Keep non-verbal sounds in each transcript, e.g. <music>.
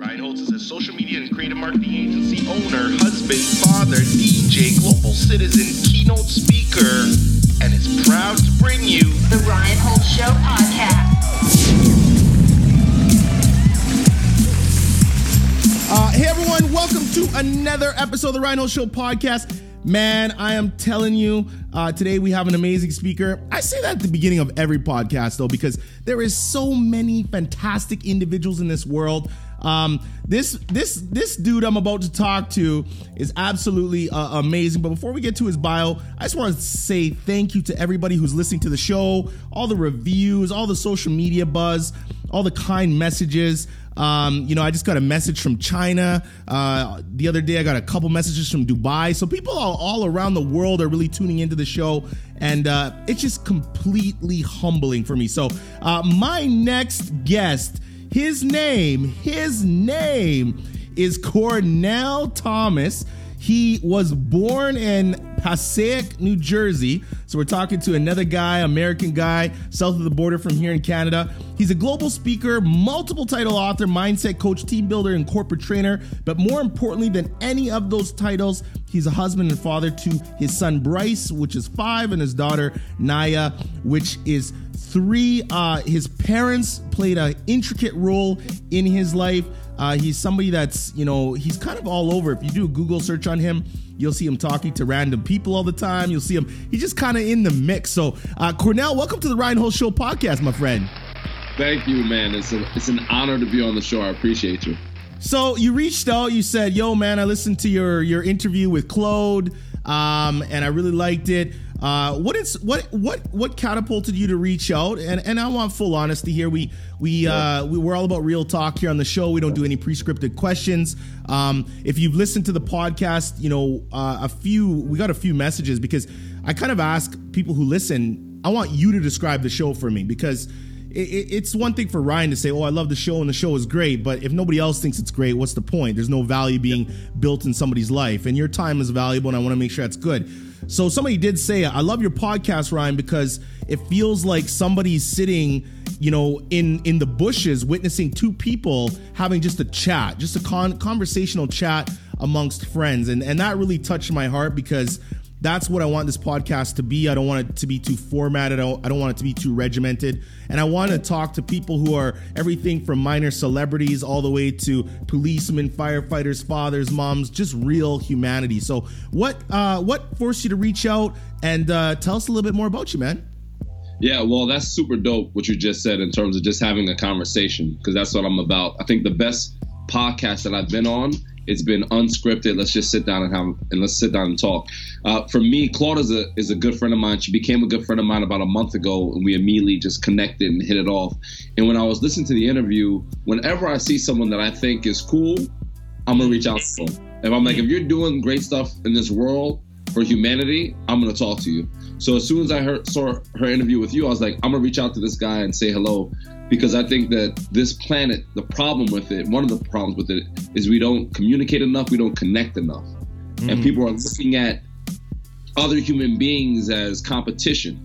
Ryan Holtz is a social media and creative marketing agency owner, husband, father, DJ, global citizen, keynote speaker, and is proud to bring you The Ryan Holtz Show podcast. Uh, hey everyone, welcome to another episode of the Ryan Rhino Show podcast. Man, I am telling you, uh, today we have an amazing speaker. I say that at the beginning of every podcast though, because there is so many fantastic individuals in this world. Um, this this this dude I'm about to talk to is absolutely uh, amazing. But before we get to his bio, I just want to say thank you to everybody who's listening to the show, all the reviews, all the social media buzz, all the kind messages. Um, you know, I just got a message from China. Uh, the other day, I got a couple messages from Dubai. So people all, all around the world are really tuning into the show, and uh, it's just completely humbling for me. So uh, my next guest, his name, his name is Cornell Thomas. He was born in Passaic, New Jersey. So we're talking to another guy, American guy, south of the border from here in Canada. He's a global speaker, multiple title author, mindset coach, team builder, and corporate trainer. But more importantly than any of those titles, he's a husband and father to his son Bryce, which is five, and his daughter Naya, which is three. Uh, his parents played an intricate role in his life. Uh, he's somebody that's, you know, he's kind of all over. If you do a Google search on him, you'll see him talking to random people all the time. You'll see him, he's just kind of in the mix. So, uh, Cornell, welcome to the Ryan Holtz Show podcast, my friend. Thank you, man. It's, a, it's an honor to be on the show. I appreciate you. So you reached out. You said, "Yo, man, I listened to your your interview with Claude, um, and I really liked it. Uh, what is what what what catapulted you to reach out? And and I want full honesty here. We we uh, we we're all about real talk here on the show. We don't do any pre-scripted questions. Um, if you've listened to the podcast, you know uh, a few. We got a few messages because I kind of ask people who listen. I want you to describe the show for me because it's one thing for Ryan to say, "Oh, I love the show and the show is great," but if nobody else thinks it's great, what's the point? There's no value being built in somebody's life, and your time is valuable, and I want to make sure that's good. So somebody did say, "I love your podcast, Ryan, because it feels like somebody's sitting." you know in in the bushes witnessing two people having just a chat just a con- conversational chat amongst friends and and that really touched my heart because that's what I want this podcast to be. I don't want it to be too formatted. I don't, want it to be too regimented. And I want to talk to people who are everything from minor celebrities all the way to policemen, firefighters, fathers, moms, just real humanity. So, what uh, what forced you to reach out and uh, tell us a little bit more about you, man? Yeah, well, that's super dope what you just said in terms of just having a conversation because that's what I'm about. I think the best podcast that I've been on it's been unscripted. Let's just sit down and have and let's sit down and talk. Uh, for me, Claude is a is a good friend of mine. She became a good friend of mine about a month ago, and we immediately just connected and hit it off. And when I was listening to the interview, whenever I see someone that I think is cool, I'm gonna reach out to them. If I'm like, if you're doing great stuff in this world for humanity, I'm gonna talk to you. So as soon as I heard saw her interview with you, I was like, I'm gonna reach out to this guy and say hello because I think that this planet, the problem with it, one of the problems with it is we don't communicate enough, we don't connect enough. Mm. And people are looking at other human beings as competition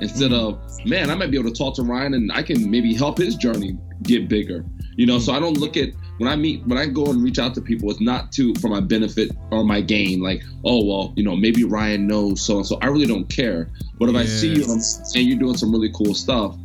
instead mm. of, man, I might be able to talk to Ryan and I can maybe help his journey get bigger. You know, mm. so I don't look at when I meet when I go and reach out to people, it's not to for my benefit or my gain. Like, oh well, you know, maybe Ryan knows so and so. I really don't care. But if I see you and you're doing some really cool stuff,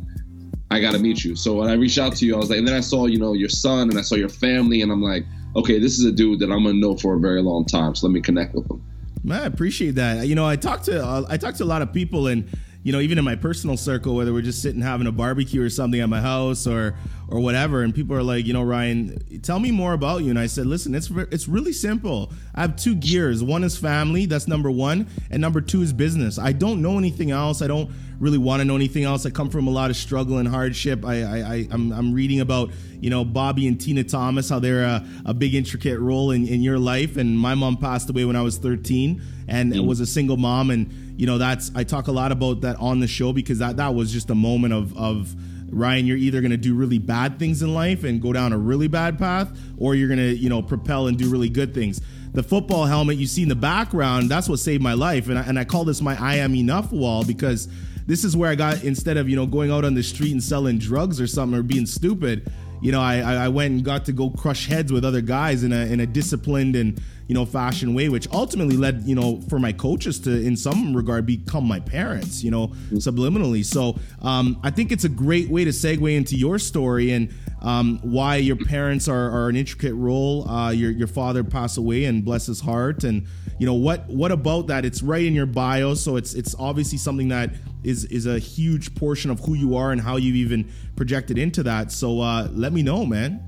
I got to meet you. So when I reached out to you, I was like, and then I saw, you know, your son and I saw your family, and I'm like, okay, this is a dude that I'm gonna know for a very long time. So let me connect with him. Man, I appreciate that. You know, I talked to uh, I talked to a lot of people, and you know, even in my personal circle, whether we're just sitting having a barbecue or something at my house or or whatever, and people are like, you know, Ryan, tell me more about you. And I said, listen, it's it's really simple. I have two gears. One is family, that's number one, and number two is business. I don't know anything else. I don't really want to know anything else. I come from a lot of struggle and hardship. I, I, I I'm, I'm reading about you know Bobby and Tina Thomas, how they're a, a big intricate role in, in your life. And my mom passed away when I was 13, and mm. was a single mom. And you know that's I talk a lot about that on the show because that that was just a moment of of Ryan, you're either going to do really bad things in life and go down a really bad path, or you're going to, you know, propel and do really good things. The football helmet you see in the background, that's what saved my life. And I, and I call this my I am enough wall because this is where I got, instead of, you know, going out on the street and selling drugs or something or being stupid, you know, I, I went and got to go crush heads with other guys in a in a disciplined and you know fashion way, which ultimately led you know for my coaches to in some regard become my parents, you know, subliminally. So um, I think it's a great way to segue into your story and um, why your parents are, are an intricate role. Uh, your your father passed away and bless his heart, and you know what what about that? It's right in your bio, so it's it's obviously something that is is a huge portion of who you are and how you've even projected into that. So uh, let me know, man.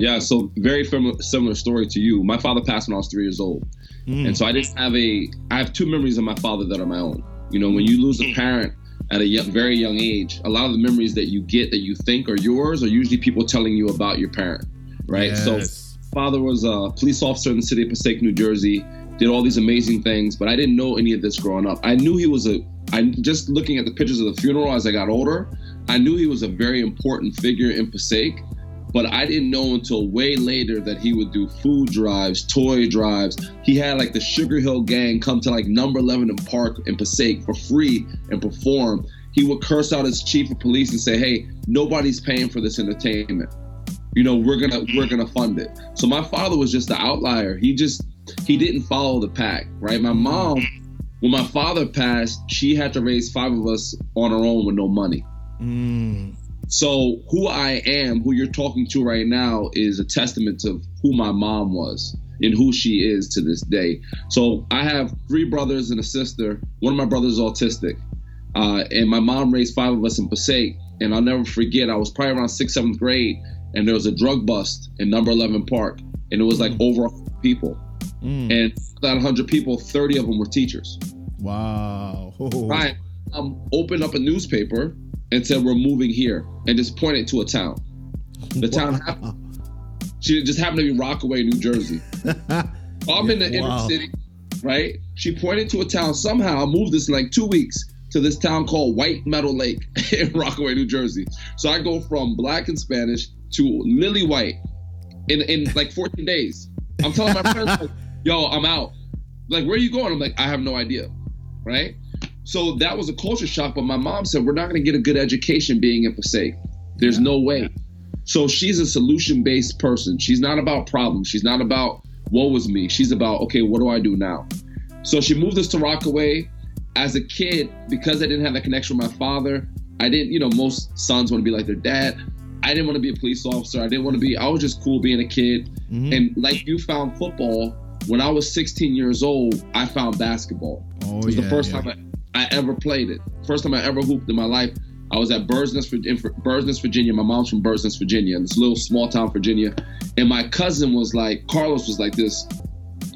Yeah, so very similar, similar story to you. My father passed when I was three years old, Mm. and so I didn't have a. I have two memories of my father that are my own. You know, when you lose a parent at a very young age, a lot of the memories that you get that you think are yours are usually people telling you about your parent, right? So Yes. father was a police officer in the city of Passaic, New Jersey. Did all these amazing things, but I didn't know any of this growing up. I knew he was a. I just looking at the pictures of the funeral as I got older, I knew he was a very important figure in Passaic, but I didn't know until way later that he would do food drives, toy drives. He had like the Sugar Hill Gang come to like Number 11 in Park in Passaic for free and perform. He would curse out his chief of police and say, "Hey, nobody's paying for this entertainment." you know we're gonna we're gonna fund it so my father was just the outlier he just he didn't follow the pack right my mom when my father passed she had to raise five of us on her own with no money Mm. So who i am who you're talking to right now is a testament to who my mom was and who she is to this day so i have three brothers and a sister one of my brothers is autistic uh, and my mom raised five of us in Passaic. And I'll never forget, I was probably around sixth, seventh grade, and there was a drug bust in number 11 Park. And it was like over 100 people. Mm. And that 100 people, 30 of them were teachers. Wow. <laughs> Right. Um, opened up a newspaper and said, We're moving here, and just pointed to a town. The town happened. She just happened to be Rockaway, New Jersey. <laughs> I'm in the inner city, right? She pointed to a town. Somehow I moved this in like two weeks to this town called White Meadow Lake <laughs> in Rockaway, New Jersey. So I go from black and Spanish to lily white in, in like 14 days. I'm telling my friends, like, <laughs> yo, I'm out. Like, where are you going? I'm like, I have no idea, right? So that was a culture shock. But my mom said, we're not going to get a good education being in Passaic. There's no way. So she's a solution based person. She's not about problems. She's not about woe was me. She's about, okay, what do I do now? So she moved us to Rockaway. As a kid, because I didn't have that connection with my father, I didn't, you know, most sons want to be like their dad. I didn't want to be a police officer. I didn't want to be, I was just cool being a kid. Mhm. And like you found football, when I was 16 years old, I found basketball. oh, It was yeah, the first yeah. time I, I ever played it. First time I ever hooped in my life. I was at Bursness, in Bursness, Virginia. My mom's from Bursness, Virginia, this little small town, Virginia. And my cousin was like, Carlos was like this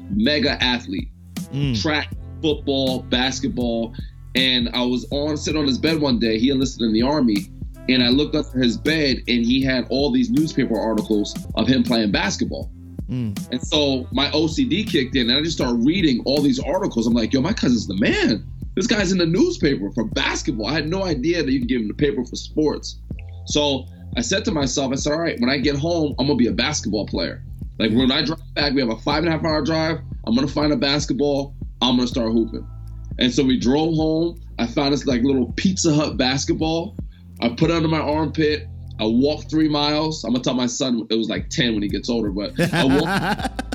mega athlete, Mm. track, football, basketball. And I was on sitting on his bed one day. He enlisted in the army, and I looked under his bed, and he had all these newspaper articles of him playing basketball. Mm. And so my OCD kicked in, and I just started reading all these articles. I'm like, yo, my cousin's the man. This guy's in the newspaper for basketball. I had no idea that you can give him the paper for sports. So I said to myself, I said, all right, when I get home, I'm gonna be a basketball player. Like when I drive back, we have a five and a half hour drive. I'm gonna find a basketball. I'm gonna start hooping. And so we drove home. I found this like little Pizza Hut basketball. I put it under my armpit. I walked three miles. I'm gonna tell my son it was like 10 when he gets older, but I walked <laughs>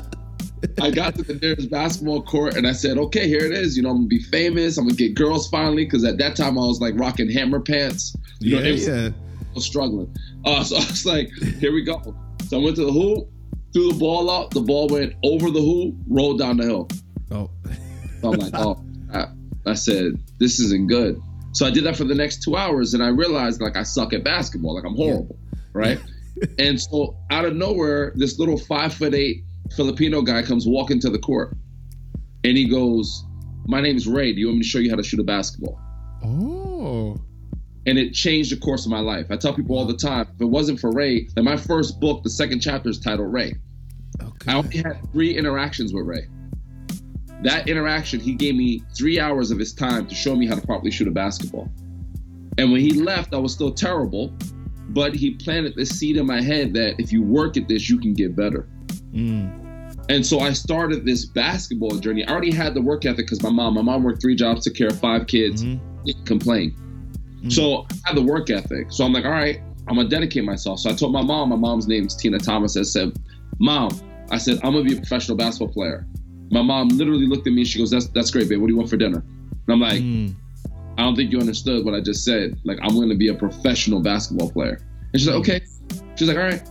I got to the nearest basketball court and I said, okay, here it is. You know, I'm gonna be famous. I'm gonna get girls finally because at that time I was like rocking hammer pants. You yeah, know, yeah. I was struggling. Uh, so I was like, here we go. So I went to the hoop, threw the ball out. The ball went over the hoop, rolled down the hill. Oh. So I'm like, oh, I, I said, this isn't good. So I did that for the next two hours and I realized like I suck at basketball, like I'm horrible, right? <laughs> and so out of nowhere, this little five foot eight Filipino guy comes walking to the court and he goes, My name's Ray. Do you want me to show you how to shoot a basketball? Oh. And it changed the course of my life. I tell people all the time, if it wasn't for Ray, then my first book, the second chapter is titled Ray. Okay. I only had three interactions with Ray. That interaction, he gave me three hours of his time to show me how to properly shoot a basketball. And when he left, I was still terrible, but he planted this seed in my head that if you work at this, you can get better. Mm. And so I started this basketball journey. I already had the work ethic because my mom, my mom worked three jobs, took care of five kids, Mhm. didn't complain. Mhm. So I had the work ethic. So I'm like, all right, I'm gonna dedicate myself. So I told my mom, my mom's name's Tina Thomas. I said, Mom, I said I'm gonna be a professional basketball player. My mom literally looked at me. She goes, "That's that's great, babe. What do you want for dinner?" And I'm like, Mm. I don't think you understood what I just said. Like, I'm going to be a professional basketball player. And she's like, okay. She's like, all right.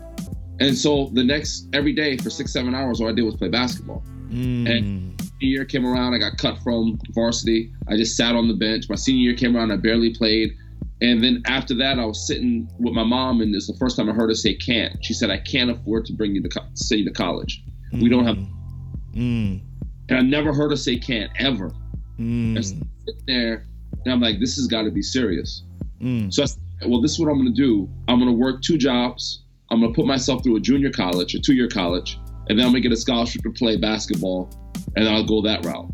And so the next, every day for six, seven hours, all I did was play basketball. Mm. And the year came around, I got cut from varsity. I just sat on the bench. My senior year came around, I barely played. And then after that, I was sitting with my mom, and it's the first time I heard her say can't. She said, I can't afford to bring you to co- send you to college. We don't have, Mm. and I never heard her say can't ever. Mm. I sit there, and I'm like, this has got to be serious. Mm. So I said, well, this is what I'm going to do. I'm going to work two jobs. I'm going to put myself through a junior college, a two year college, and then I'm going to get a scholarship to play basketball, and I'll go that route.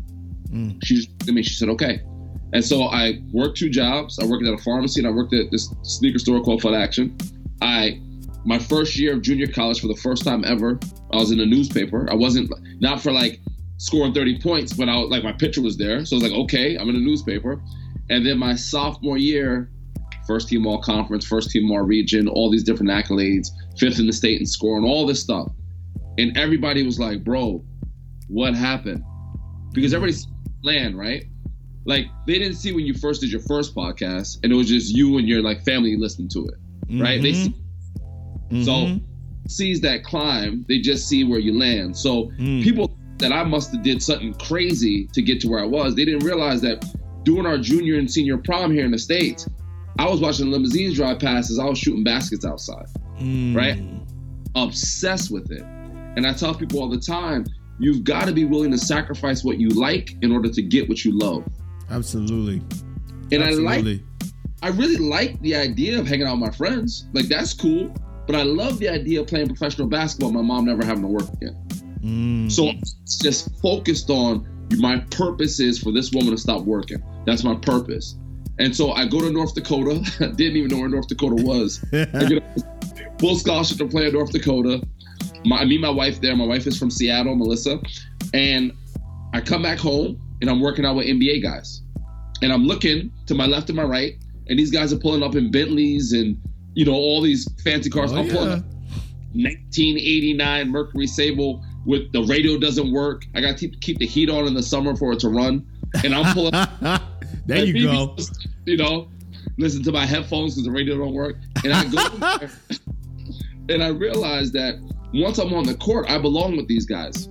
Mm. She just looked at me, she said, okay. And so I worked two jobs. I worked at a pharmacy and I worked at this sneaker store called Foot Action. I, my first year of junior college, for the first time ever, I was in a newspaper. I wasn't, not for like scoring 30 points, but I was like, my picture was there. So I was like, okay, I'm in a newspaper. And then my sophomore year, first team all conference, first team all region, all these different accolades, fifth in the state in scoring, all this stuff. And everybody was like, bro, what happened? Because everybody's land, right? Like they didn't see when you first did your first podcast and it was just you and your like family listening to it, right? They see, Mhm. so sees that climb, they just see where you land. So Mm. people that I must have did something crazy to get to where I was, they didn't realize that doing our junior and senior prom here in the States, I was watching limousines drive past as I was shooting baskets outside, Mm. right? obsessed with it. And I tell people all the time, you've got to be willing to sacrifice what you like in order to get what you love. Absolutely. And I like, I really like the idea of hanging out with my friends. Like that's cool. But I love the idea of playing professional basketball. My mom never having to work again. Mm. So just focused on my purpose is for this woman to stop working. That's my purpose. And so I go to North Dakota. <laughs> Didn't even know where North Dakota was. I get a full scholarship to play in North Dakota. My, I meet my wife there. My wife is from Seattle, Melissa. And I come back home and I'm working out with NBA guys. And I'm looking to my left and my right, and these guys are pulling up in Bentleys and you know all these fancy cars. Oh, I'm pulling up 1989 Mercury Sable with the radio doesn't work. I got to keep, keep the heat on in the summer for it to run, and I'm pulling. <laughs> there you go. You know, listen to my headphones because the radio don't work, and I go <laughs> and I realize that once I'm on the court, I belong with these guys.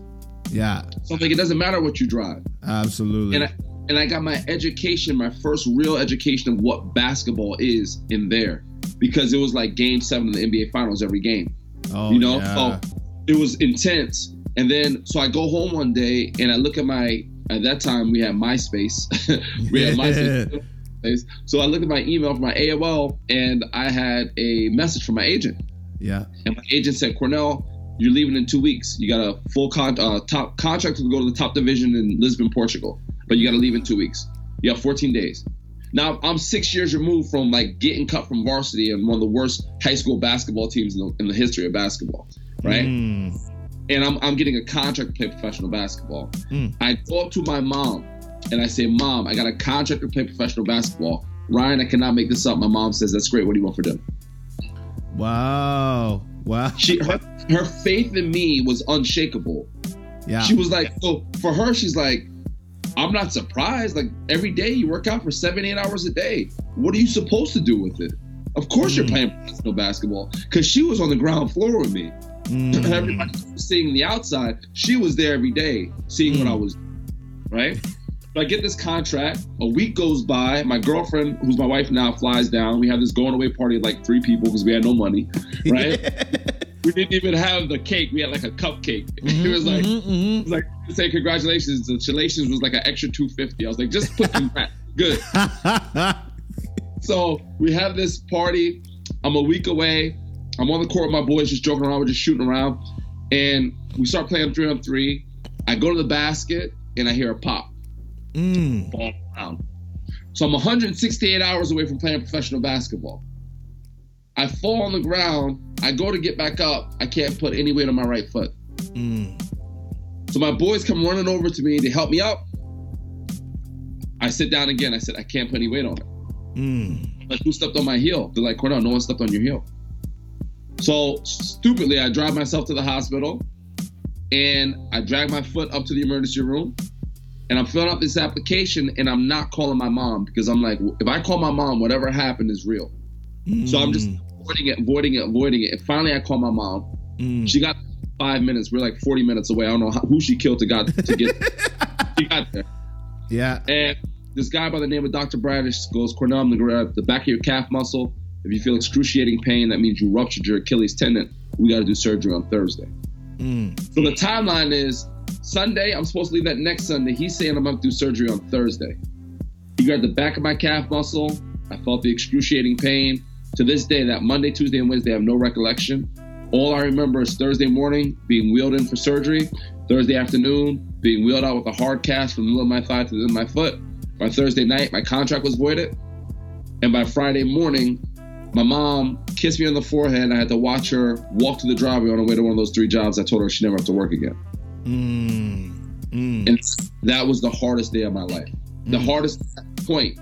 Yeah, So I'm like, it doesn't matter what you drive, absolutely. and I and I got my education, my first real education of what basketball is in there, because it was like Game Seven of the NBA Finals every game. oh, you know, yeah. so it was intense. And then, so I go home one day and I look at my. At that time, we had MySpace. <laughs> we had MySpace. So I looked at my email from my AOL, and I had a message from my agent. yeah. And my agent said, Cornell, you're leaving in two weeks. You got a full con- uh, top contract to go to the top division in Lisbon, Portugal, but you got to leave in two weeks. You have 14 days. Now I'm six years removed from like getting cut from varsity and one of the worst high school basketball teams in the, in the history of basketball, right? Mm. And I'm, I'm getting a contract to play professional basketball. Mm. I up to my mom and I say, Mom, I got a contract to play professional basketball. Ryan, I cannot make this up. My mom says, That's great. What do you want for dinner? Wow. Wow. She her, her faith in me was unshakable. Yeah. She was like, so for her, she's like, I'm not surprised. Like every day you work out for seven, eight hours a day. What are you supposed to do with it? Of course you're Mm. playing professional basketball because she was on the ground floor with me. Mm. Everybody seeing the outside. She was there every day, seeing what Mm. I was, right? So I get this contract. A week goes by. My girlfriend, who's my wife now, flies down. We have this going away party of like three people because we had no money, <laughs> right? we didn't even have the cake. We had like a cupcake. <laughs> it was like, Mhm, mhm, it was like say congratulations. The congratulations was like an extra two fifty. I was like, just put congrats. <laughs> Good. mhm. So we have this party. I'm a week away. I'm on the court with my boys, just joking around. We're just shooting around, and we start playing three on three. I go to the basket and I hear a pop Mm. fall down. So I'm 168 hours away from playing professional basketball. I fall on the ground. I go to get back up. I can't put any weight on my right foot. Mm. So my boys come running over to me to help me up. I sit down again. I said, I can't put any weight on it. Mm. Like, who stepped on my heel? They're like, Cornell, no one stepped on your heel. So stupidly, I drive myself to the hospital and I drag my foot up to the emergency room and I'm filling out this application and I'm not calling my mom because I'm like, if I call my mom, whatever happened is real. So I'm just avoiding it, avoiding it, avoiding it. And finally, I call my mom. Mm. She got five minutes. We're like 40 minutes away. I don't know how, who she killed to got to get. she got there. <laughs> Yeah. And this guy by the name of Dr. Bradish goes, Cornell, I'm gonna grab the back of your calf muscle. If you feel excruciating pain, that means you ruptured your Achilles tendon. We got to do surgery on Thursday. Mm. So the timeline is Sunday. I'm supposed to leave that next Sunday. He's saying I'm going to do surgery on Thursday. He grabbed the back of my calf muscle. I felt the excruciating pain. To this day, that Monday, Tuesday, and Wednesday, I have no recollection. All I remember is Thursday morning being wheeled in for surgery. Thursday afternoon, being wheeled out with a hard cast from the middle of my thigh to the end of my foot. By Thursday night, my contract was voided. And by Friday morning, my mom kissed me on the forehead. I had to watch her walk to the driveway on her way to one of those three jobs. I told her she never have to work again. Mm. Mm. And that was the hardest day of my life. The hardest point.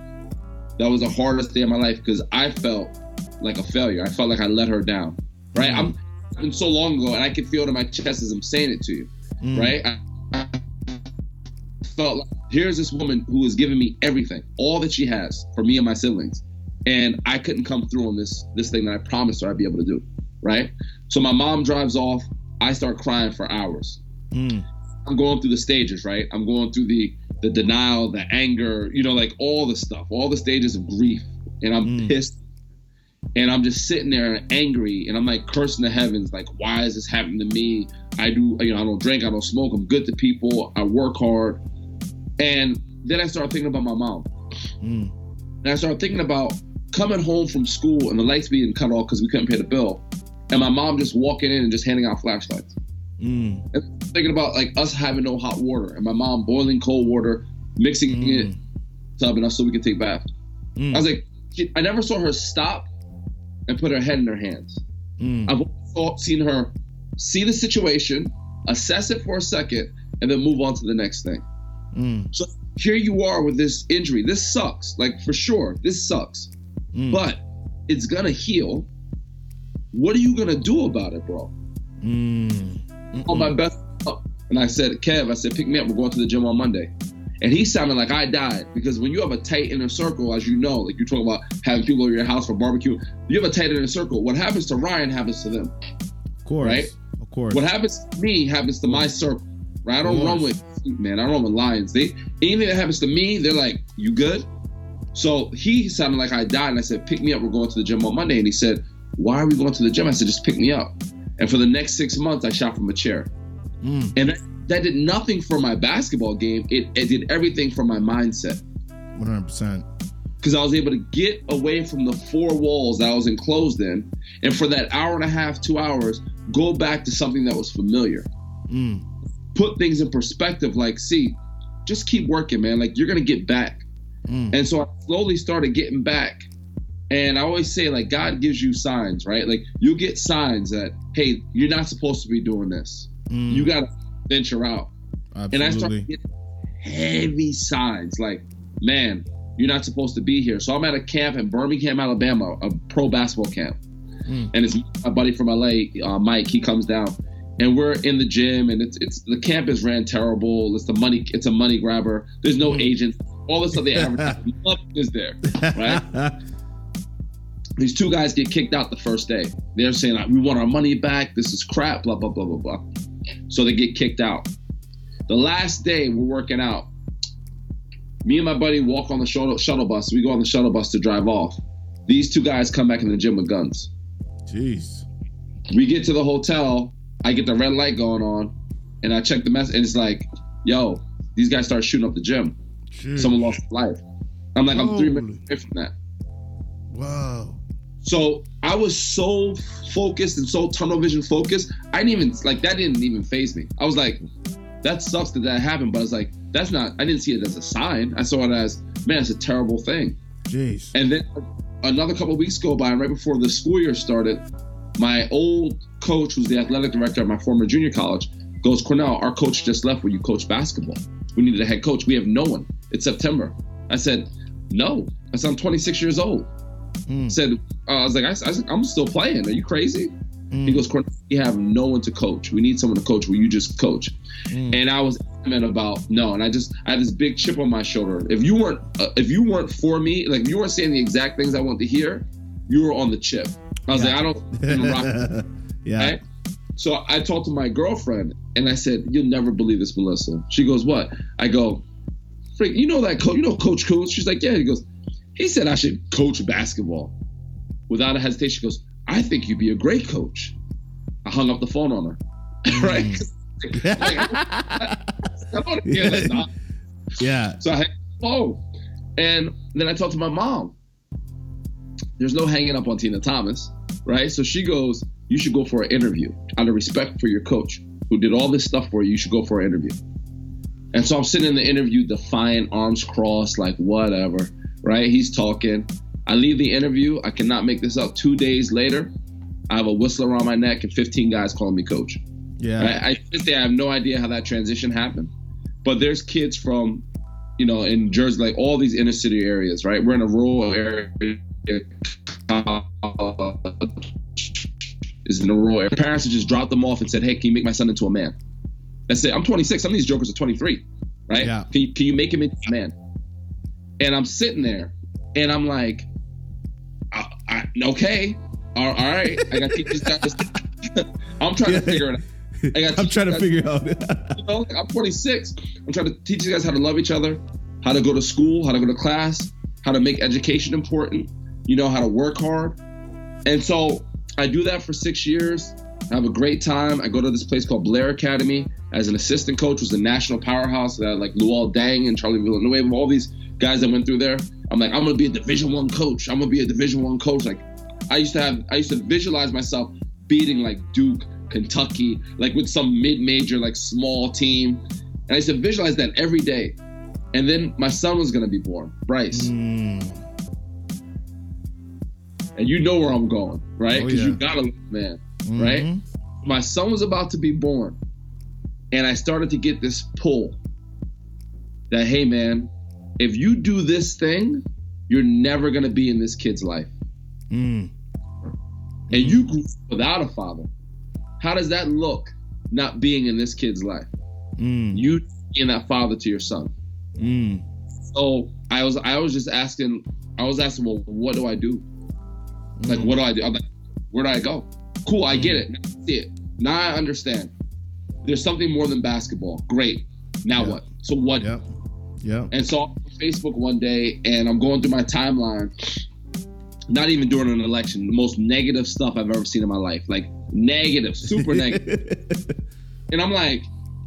That was the hardest day of my life because I felt like a failure. I felt like I let her down. Right? Mhm. I'm been so long ago, and I can feel it in my chest as I'm saying it to you. Mm. Right? I, I felt like here's this woman who has given me everything, all that she has for me and my siblings, and I couldn't come through on this this thing that I promised her I'd be able to do. Right? So my mom drives off. I start crying for hours. Mm. I'm going through the stages, right? I'm going through the the denial, the anger, you know, like all the stuff, all the stages of grief, and I'm Mm. pissed, and I'm just sitting there angry, and I'm like cursing the heavens, like, why is this happening to me? I do, you know, I don't drink, I don't smoke, I'm good to people, I work hard, and then I start thinking about my mom, Mm. and I started thinking about coming home from school and the lights being cut off because we couldn't pay the bill, and my mom just walking in and just handing out flashlights Mm. thinking about like us having no hot water and my mom boiling cold water, mixing it, Mm. tub and us so we could take bath. Mm. I was like, I never saw her stop and put her head in her hands. Mm. I've seen her see the situation, assess it for a second, and then move on to the next thing. Mm. So here you are with this injury. This sucks, like for sure. This sucks, Mm. but it's gonna heal. What are you gonna do about it, bro? Mm. on my best up. And I said, Kev, I said, pick me up. We're going to the gym on Monday. And he sounded like I died because when you have a tight inner circle, as you know, like you're talking about having people over your house for barbecue, you have a tight inner circle. What happens to Ryan happens to them. Of course. Right? Of course. What happens to me happens to my circle. Right? I don't run with man. I don't run with lions. They anything that happens to me, they're like, "You good?" So he sounded like I died, and I said, "Pick me up. We're going to the gym on Monday." And he said, "Why are we going to the gym?" I said, "Just pick me up." And for the next six months, I shot from a chair. Mm. And that, that did nothing for my basketball game. It, it did everything for my mindset 100%. because I was able to get away from the four walls that I was enclosed in, and for that hour and a half, two hours, go back to something that was familiar. Mm. Put things in perspective. Like, see, just keep working, man. Like you're gonna get back. Mm. And so I slowly started getting back. And I always say, like, God gives you signs, right? Like you get signs that, hey, you're not supposed to be doing this. Mm. You gotta venture out. And I Absolutely. started getting heavy signs like, man, you're not supposed to be here. So I'm at a camp in Birmingham, Alabama, a pro basketball camp. Mm. And it's my buddy from LA, uh, Mike, he comes down. And we're in the gym and it's it's the campus ran terrible. It's the money it's a money grabber. There's no Mm. agents. All this advertise, <laughs> nothing is there. Right? These two guys get kicked out the first day. They're saying like, we want our money back. This is crap. Blah blah blah blah blah. So they get kicked out. The last day we're working out. Me and my buddy walk on the shuttle, shuttle bus. We go on the shuttle bus to drive off. These two guys come back in the gym with guns. Jeez. We get to the hotel. I get the red light going on, and I check the mess, and it's like, yo, these guys start shooting up the gym. Jeez. Someone lost life. I'm like, I'm three Holy. minutes away from that. Wow. So I was so focused and so tunnel vision focused. I didn't even like that. Didn't even phase me. I was like, that sucks that that happened, but I was like, that's not. I didn't see it as a sign. I saw it as, man, it's a terrible thing. Jeez. And then another couple of weeks go by, and right before the school year started, my old coach, who's the athletic director at my former junior college, goes, Cornell, our coach just left where you coach basketball. We needed a head coach. We have no one. It's September. I said, no. I said, I'm 26 years old. I Mm. said, uh, I was like, I, I, I'm still playing. Are you crazy? He goes, Cornell, we have no one to coach. We need someone to coach. Will you just coach? And I was adamant about no. And I just I had this big chip on my shoulder. If you weren't uh, if you weren't for me, like if you weren't saying the exact things I want to hear, you were on the chip. I was Yeah. like, I don't rock <laughs> yeah. Right? So I talked to my girlfriend and I said, "You'll never believe this, Melissa." She goes, "What?" I go, "Freak, you know that coach? You know Coach Coach?" She's like, "Yeah." He goes, "He said I should coach basketball." Without a hesitation, she goes, "I think you'd be a great coach." I hung up the phone on her. <laughs> right? I don't wanna hear that yeah. So I hung up the phone, and then I talked to my mom. There's no hanging up on Tina Thomas, right? So she goes, "You should go for an interview. Out of respect for your coach, who did all this stuff for you, you should go for an interview." And so I'm sitting in the interview, defiant, arms crossed, like whatever, right? He's talking. I leave the interview. I cannot make this up. Two days later, I have a whistle around my neck and 15 guys calling me coach. Yeah. I, I to I have no idea how that transition happened. But there's kids from, you know, in Jersey, like all these inner city areas, right? We're in a rural area. Is in a rural area. Parents have just dropped them off and said, "Hey, can you make my son into a man?" That's it. I'm 26. Some of these jokers are 23, right? Yeah. Can you, can you make him into a man? And I'm sitting there, and I'm like, I, I, okay, all, all right. I got to teach these guys. <laughs> I'm trying to figure it out. I got <laughs> I'm trying to figure out. <laughs> you know, I'm 26. I'm trying to teach you guys how to love each other, how to go to school, how to go to class, how to make education important, you know, how to work hard. And so I do that for six years. I have a great time. I go to this place called Blair Academy as an assistant coach, was a national powerhouse that like Luol Deng and Charlie Villanueva, all these guys that went through there. I'm like, I'm gonna be a division one coach. I'm gonna be a division one coach. Like I used to have I used to visualize myself beating like Duke, Kentucky, like with some mid-major, like small team. And I used to visualize that every day. And then my son was gonna be born, Bryce. Mm. And you know where I'm going, right? Oh, Because yeah. you got a man, right? Mhm. My son was about to be born. And I started to get this pull that, hey man, if you do this thing, you're never gonna be in this kid's life. Mm. And you grew up without a father. How does that look not being in this kid's life? Mm. You being that father to your son. Mm. So I was I was just asking I was asking, well, what do I do? Like what do I do? I'm like, where do I go? Cool, I get it. Now I see it. Now I understand. There's something more than basketball. Great. Now Yeah. what? So what? Yeah. Yeah. And so I'm on Facebook one day and I'm going through my timeline, not even during an election, the most negative stuff I've ever seen in my life. Like negative, super <laughs> negative. And I'm like,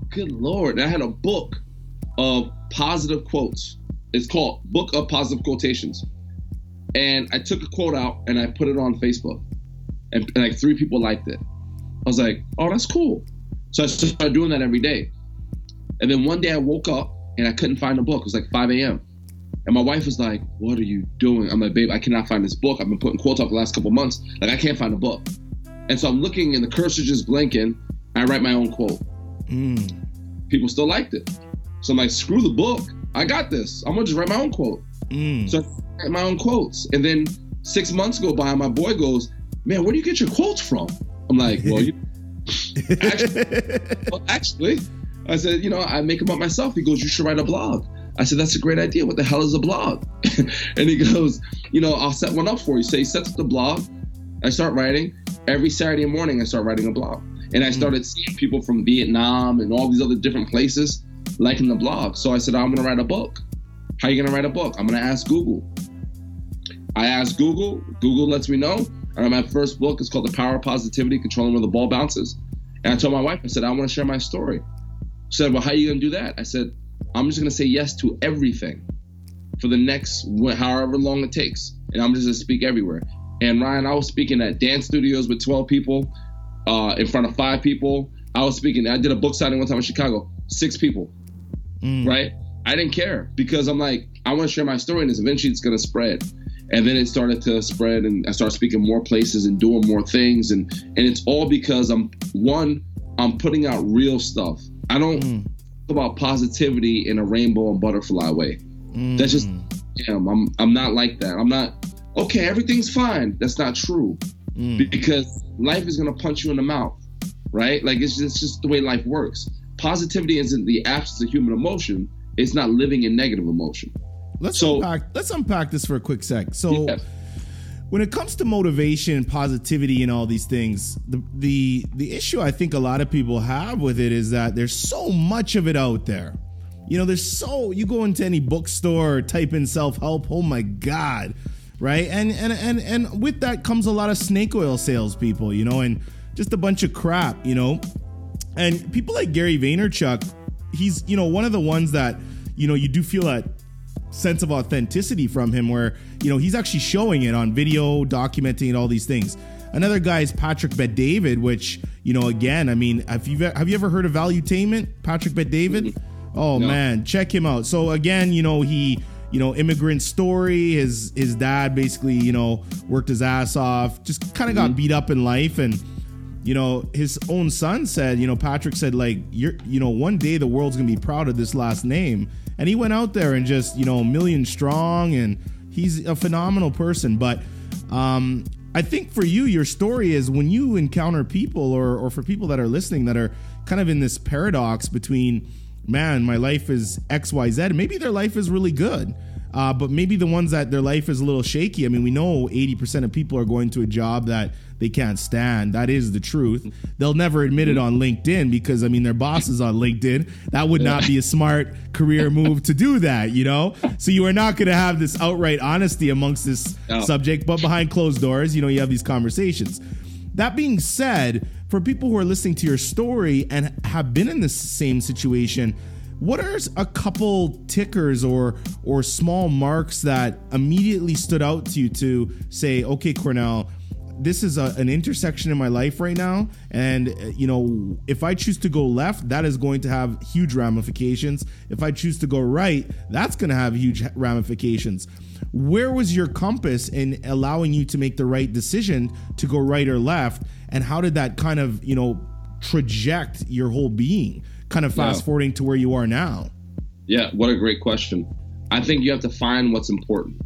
good lord. And I had a book of positive quotes. It's called Book of Positive Quotations. And I took a quote out and I put it on Facebook. And, and like three people liked it. I was like, oh, that's cool. So I started doing that every day. And then one day I woke up and I couldn't find the book. It was like 5 a.m. And my wife was like, What are you doing? I'm like, Babe, I cannot find this book. I've been putting quotes up the last couple months. Like, I can't find a book. And so I'm looking and the cursor's just blinking. I write my own quote. Mm. People still liked it. So I'm like, Screw the book. I got this. I'm going to just write my own quote. Mm. So I write my own quotes. And then six months go by, and my boy goes, Man, where do you get your quotes from? I'm like, Well, you well, actually, I said, you know, I make them up myself. He goes, you should write a blog. I said, that's a great idea. What the hell is a blog? <laughs> and he goes, you know, I'll set one up for you. So he sets up the blog. I start writing. Every Saturday morning, I start writing a blog. And I hmm. started seeing people from Vietnam and all these other different places liking the blog. So I said, I'm going to write a book. How are you going to write a book? I'm going to ask Google. I asked Google. Google lets me know. And my first book is called The Power of Positivity, Controlling Where the Ball Bounces. And I told my wife, I said, I want to share my story. She said, Well, how are you going to do that? I said, I'm just going to say yes to everything for the next however long it takes. And I'm just going to speak everywhere. And Ryan, I was speaking at dance studios with 12 people, uh, in front of five people. I was speaking, I did a book signing one time in Chicago, six people, Mm. right? I didn't care because I'm like, I want to share my story and it's eventually it's going to spread. And then it started to spread and I started speaking more places and doing more things. And, and it's all because I'm, one, I'm putting out real stuff. I don't Mm. talk about positivity in a rainbow and butterfly way. That's just Mm. am. I'm I'm not like that. I'm not okay, everything's fine. That's not true. because life is gonna punch you in the mouth, right? Like it's just, it's just the way life works. Positivity isn't the absence of human emotion; it's not living in negative emotion. Let's So- unpack. Let's unpack this for a quick sec. So, Yeah. when it comes to motivation, positivity, and all these things, the the the issue I think a lot of people have with it is that there's so much of it out there. You know, there's so you go into any bookstore, type in self help. Oh my god, right? And and and and with that comes a lot of snake oil salespeople. You know, and just a bunch of crap. You know, and people like Gary Vaynerchuk, he's you know one of the ones that you know you do feel that sense of authenticity from him where you know he's actually showing it on video documenting and all these things. Another guy is patrick bet david which you know again i mean have you have you ever heard of valuetainment patrick bet david oh No. man check him out. So again you know he you know immigrant story. His his dad basically you know worked his ass off just kind of got mm-hmm. beat up in life. And you know his own son said you know patrick said like you're you know one day the world's gonna be proud of this last name and he went out there and just you know a million strong and he's a phenomenal person. But um i think for you your story is when you encounter people or or for people that are listening that are kind of in this paradox between man my life is xyz maybe their life is really good uh, but maybe the ones that their life is a little shaky. I mean, we know 80% of people are going to a job that they can't stand. That is the truth. They'll never admit it on LinkedIn because, I mean, their boss is on LinkedIn. That would not be a smart career move to do that, you know? So you are not going to have this outright honesty amongst this No. subject, but behind closed doors, you know, you have these conversations. That being said, for people who are listening to your story and have been in this same situation, what are a couple tickers or or small marks that immediately stood out to you to say, okay, Cornell, this is a, an intersection in my life right now, and you know, if I choose to go left, that is going to have huge ramifications. If I choose to go right, that's going to have huge ramifications. Where was your compass in allowing you to make the right decision to go right or left, and how did that kind of you know traject your whole being? Kind of fast Yeah. forwarding to where you are now. Yeah, what a great question. I think you have to find what's important,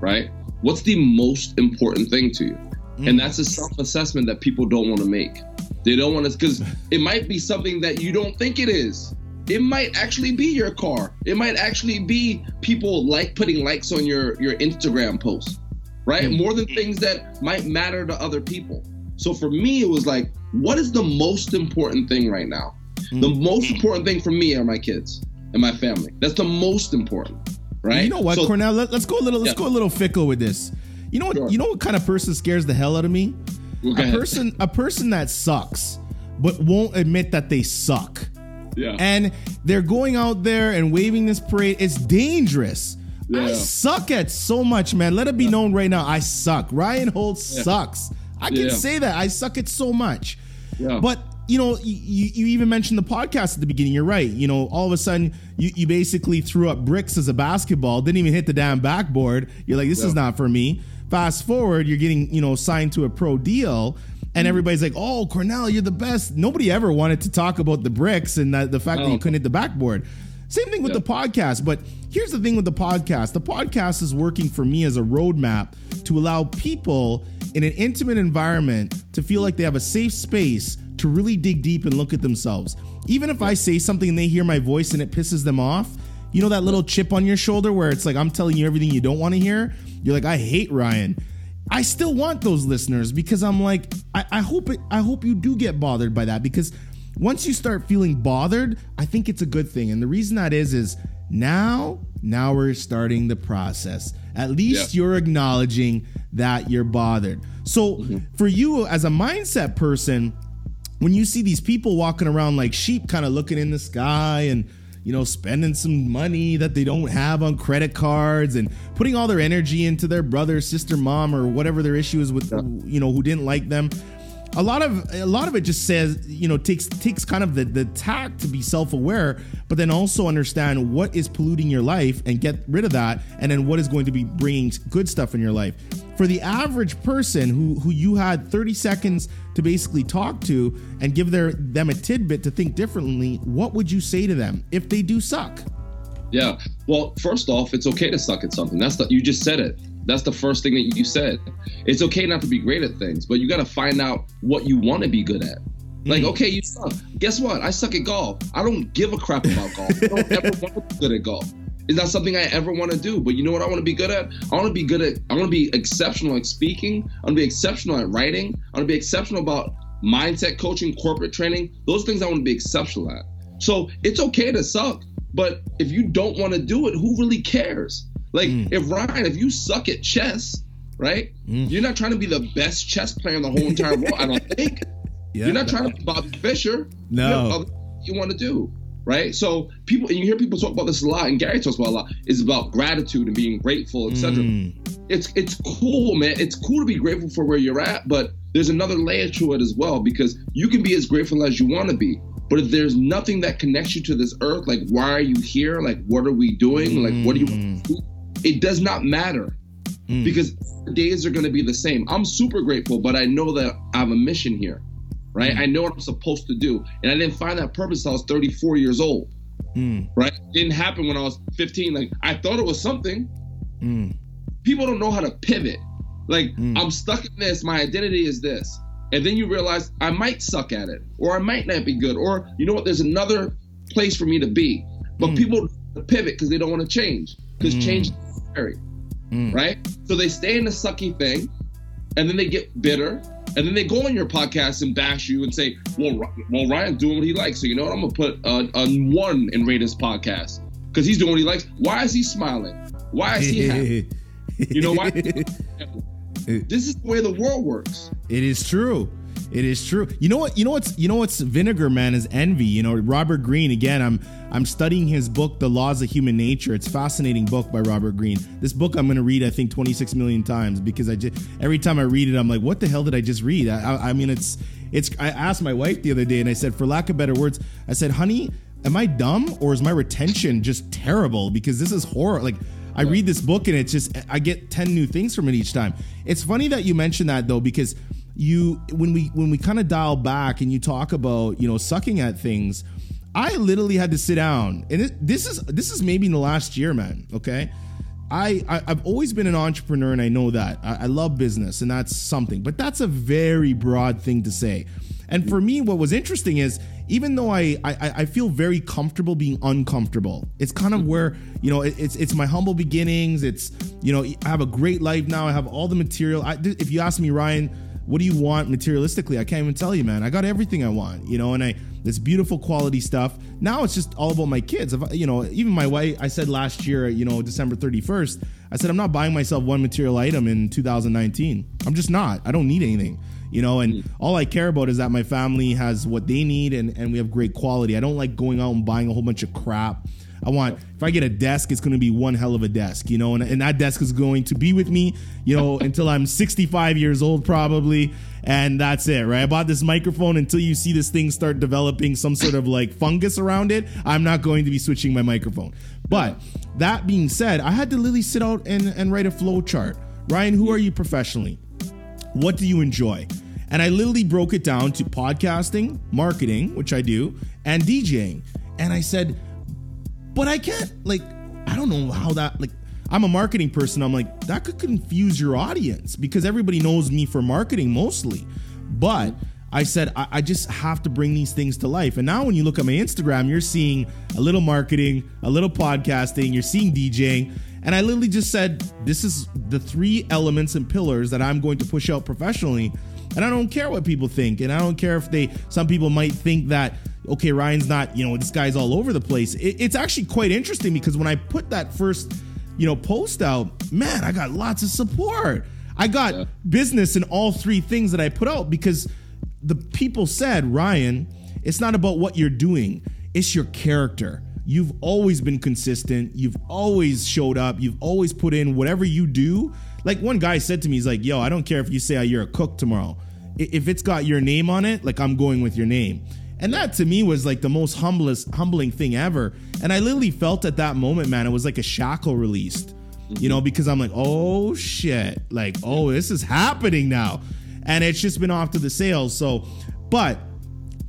right? What's the most important thing to you? And mm. that's a self assessment that people don't want to make. They don't want to, because <laughs> it might be something that you don't think it is. It might actually be your car. It might actually be people like putting likes on your, your Instagram post, right? Mm. More than mm. things that might matter to other people. So for me, it was like, what is the most important thing right now? The mm-hmm. most mm-hmm. important thing for me are my kids and my family. That's the most important, right? You know what, So- Cornell? Let, us go a little. Let's Yeah. go a little fickle with this. You know what? Sure. You know what kind of person scares the hell out of me? Go A person, a person that sucks, but won't admit that they suck, Yeah. and they're going out there and waving this parade. It's dangerous. I suck at so much, man. Let it be known right now. I suck. Ryan Holtz sucks. I can Yeah. say that. I suck at so much. Yeah. But you know, you, you even mentioned the podcast at the beginning. You're right. You know, all of a sudden, you, you basically threw up bricks as a basketball, didn't even hit the damn backboard. You're like, this is not for me. Fast forward, you're getting, you know, signed to a pro deal, and mm-hmm. everybody's like, oh, Cornell, you're the best. Nobody ever wanted to talk about the bricks and that, the fact that you couldn't hit the backboard. Same thing with Yeah. the podcast. But here's the thing with the podcast the podcast is working for me as a roadmap to allow people in an intimate environment to feel like they have a safe space to really dig deep and look at themselves. Even if I say something and they hear my voice and it pisses them off, you know that little chip on your shoulder where it's like I'm telling you everything you don't want to hear? You're like, I hate Ryan. I still want those listeners because I'm like, I, I hope it I hope you do get bothered by that because once you start feeling bothered, I think it's a good thing. And the reason that is is now, now we're starting the process. At least Yeah. you're acknowledging that you're bothered. So mm-hmm. for you as a mindset person, when you see these people walking around like sheep, kind of looking in the sky and you know spending some money that they don't have on credit cards and putting all their energy into their brother, sister, mom, or whatever their issue is with you know who didn't like them. A lot of a lot of it just says you know takes takes kind of the the tact to be self aware, but then also understand what is polluting your life and get rid of that, and then what is going to be bringing good stuff in your life. For the average person who who you had 30 seconds to basically talk to and give their them a tidbit to think differently, what would you say to them if they do suck? Yeah. Well, first off, it's okay to suck at something. That's the, you just said it. That's the first thing that you said. It's okay not to be great at things, but you got to find out what you want to be good at. Like, Mm. okay, you suck. Guess what? I suck at golf. I don't give a crap about golf. I don't ever want to be good at golf. It's not something I ever want to do. But you know what I want to be good at? I want to be good at. I want to be exceptional at speaking. I want to be exceptional at writing. I want to be exceptional about mindset coaching, corporate training. Those things I want to be exceptional at. So it's okay to suck, but if you don't want to do it, who really cares? Like Mm. if Ryan, if you suck at chess, right? Mm. You're not trying to be the best chess player in the whole entire world. I don't <laughs> think. Yeah. You're not trying to be Bobby Fischer. No. You, you want to do, right? So people, and you hear people talk about this a lot, and Gary talks about a lot. Is about gratitude and being grateful, etc. Mm. It's it's cool, man. It's cool to be grateful for where you're at, but there's another layer to it as well because you can be as grateful as you want to be. But if there's nothing that connects you to this earth, like why are you here? Like what are we doing? Like what do you want to do? It does not matter Mm. because days are going to be the same. I'm super grateful, but I know that I have a mission here, right? Mm. I know what I'm supposed to do, and I didn't find that purpose until I was 34 years old, Mm. right? It didn't happen when I was 15. Like I thought it was something. Mm. People don't know how to pivot. Like Mm. I'm stuck in this. My identity is this, and then you realize I might suck at it, or I might not be good, or you know what? There's another place for me to be. But Mm. people pivot because they don't want to change because Mm. change scary Mm. right? So they stay in the sucky thing, and then they get bitter, and then they go on your podcast and bash you and say, "Well, well, Ryan's doing what he likes, so you know what? I'm gonna put a, a one in rate his podcast because he's doing what he likes. Why is he smiling? Why is he <laughs> happy? You know why? <laughs> this is the way the world works. It is true. It is true. You know what? You know what's you know what's vinegar man is envy. You know Robert Greene again. I'm I'm studying his book, The Laws of Human Nature. It's a fascinating book by Robert Greene. This book I'm going to read I think 26 million times because I just every time I read it I'm like, what the hell did I just read? I, I, I mean, it's it's. I asked my wife the other day and I said, for lack of better words, I said, honey, am I dumb or is my retention just terrible? Because this is horror. Like I read this book and it's just I get 10 new things from it each time. It's funny that you mentioned that though because you when we when we kind of dial back and you talk about, you know, sucking at things, I literally had to sit down. And it, this is this is maybe in the last year, man, okay? I, I I've always been an entrepreneur and I know that. I, I love business and that's something, but that's a very broad thing to say. And for me, what was interesting is even though I, I I feel very comfortable being uncomfortable, it's kind of where you know it, it's it's my humble beginnings. It's you know I have a great life now. I have all the material. I, if you ask me, Ryan, what do you want materialistically? I can't even tell you, man. I got everything I want, you know, and I this beautiful quality stuff. Now it's just all about my kids. If, you know, even my wife. I said last year, you know, December thirty first. I said I'm not buying myself one material item in 2019. I'm just not. I don't need anything you know and mm. all i care about is that my family has what they need and, and we have great quality i don't like going out and buying a whole bunch of crap i want if i get a desk it's going to be one hell of a desk you know and, and that desk is going to be with me you know <laughs> until i'm 65 years old probably and that's it right i bought this microphone until you see this thing start developing some sort of like fungus around it i'm not going to be switching my microphone but that being said i had to literally sit out and, and write a flow chart ryan who are you professionally what do you enjoy? And I literally broke it down to podcasting, marketing, which I do, and DJing. And I said, but I can't, like, I don't know how that, like, I'm a marketing person. I'm like, that could confuse your audience because everybody knows me for marketing mostly. But I said, I, I just have to bring these things to life. And now when you look at my Instagram, you're seeing a little marketing, a little podcasting, you're seeing DJing. And I literally just said, this is the three elements and pillars that I'm going to push out professionally. And I don't care what people think. And I don't care if they, some people might think that, okay, Ryan's not, you know, this guy's all over the place. It, it's actually quite interesting because when I put that first, you know, post out, man, I got lots of support. I got Yeah. business in all three things that I put out because the people said, Ryan, it's not about what you're doing, it's your character. You've always been consistent. You've always showed up. You've always put in whatever you do. Like one guy said to me, he's like, yo, I don't care if you say you're a cook tomorrow. If it's got your name on it, like I'm going with your name. And that to me was like the most humblest, humbling thing ever. And I literally felt at that moment, man, it was like a shackle released, you mm-hmm. know, because I'm like, oh shit, like, oh, this is happening now. And it's just been off to the sales. So, but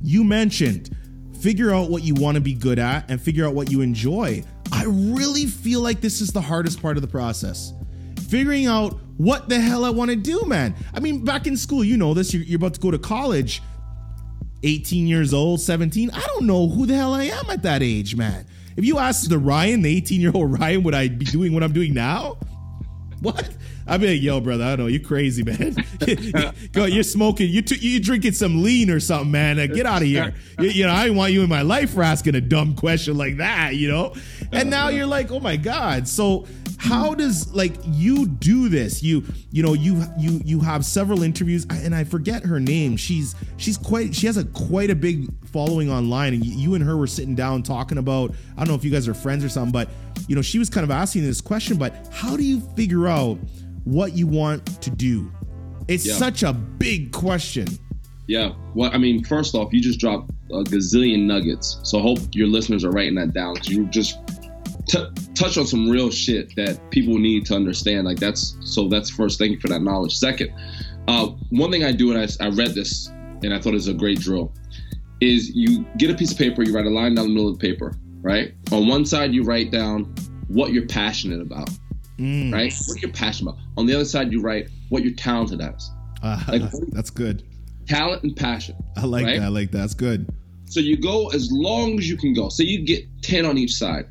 you mentioned figure out what you want to be good at and figure out what you enjoy. I really feel like this is the hardest part of the process. figuring out what the hell I want to do, man. I mean, back in school, you know this, you're, you're about to go to college, 18 years old, 17. I don't know who the hell I am at that age, man. If you asked the Ryan, the 18 year old <laughs> Ryan, would I be doing what I'm doing now? What? I'd be like, yo, brother, I don't know, you crazy, man. <laughs> Go, you're smoking, you t- you're drinking some lean or something, man. Uh, get out of here. You, you know, I didn't want you in my life for asking a dumb question like that, you know. And now you're like, oh my god. So how does like you do this? You you know you you you have several interviews, and I forget her name. She's she's quite she has a quite a big following online, and you and her were sitting down talking about. I don't know if you guys are friends or something, but you know she was kind of asking this question. But how do you figure out what you want to do? It's Yeah. such a big question. Yeah. Well, I mean, first off, you just dropped a gazillion nuggets. So I hope your listeners are writing that down. you just t- touch on some real shit that people need to understand. Like that's so. That's first. Thank you for that knowledge. Second, uh, one thing I do, and I, I read this, and I thought it was a great drill, is you get a piece of paper, you write a line down the middle of the paper, right? On one side, you write down what you're passionate about, Mm. right? What you're passionate about. On the other side, you write what you're talented at. Uh, <laughs> Like- that's good. Talent and passion. I like Right? that. I like that. That's good. So you go as long as you can go. So you get 10 on each side.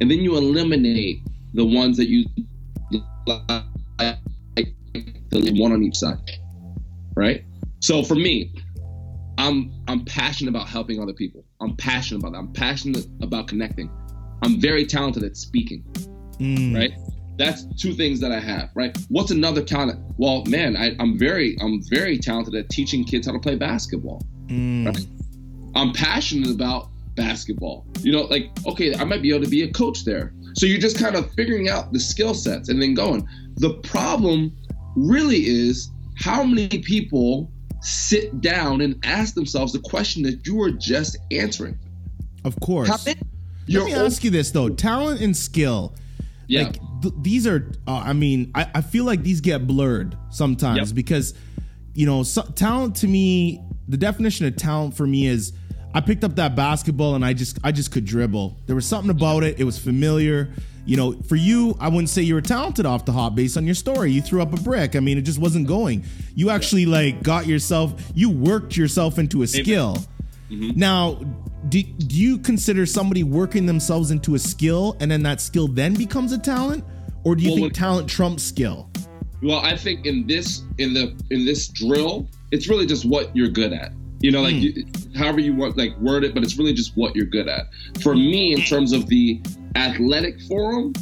And then you eliminate the ones that you like, one on each side. Right? So for me, I'm I'm passionate about helping other people. I'm passionate about that. I'm passionate about connecting. I'm very talented at speaking Mm. right? That's two things that I have, right? What's another talent? Well, man, I, I'm very, I'm very talented at teaching kids how to play basketball. Mm. Right? I'm passionate about basketball. You know, like, okay, I might be able to be a coach there. So you're just kind of figuring out the skill sets and then going. The problem really is how many people sit down and ask themselves the question that you were just answering. Of course. How many? Let You're me ask you this though: talent and skill. yeah. Like th- these are. Uh, I mean, I, I feel like these get blurred sometimes Yep. because, you know, so, talent to me, the definition of talent for me is. I picked up that basketball and I just I just could dribble. There was something about it. It was familiar. You know, for you, I wouldn't say you were talented off the hop based on your story. You threw up a brick. I mean, it just wasn't going. You actually like got yourself. You worked yourself into a skill. Mm-hmm. Now, do, do you consider somebody working themselves into a skill and then that skill then becomes a talent? Or do you Well, think when- talent trumps skill? Well, I think in this in the in this drill, it's really just what you're good at. You know, like you, however you want like word it, but it's really just what you're good at. For me, in terms of the athletic forum,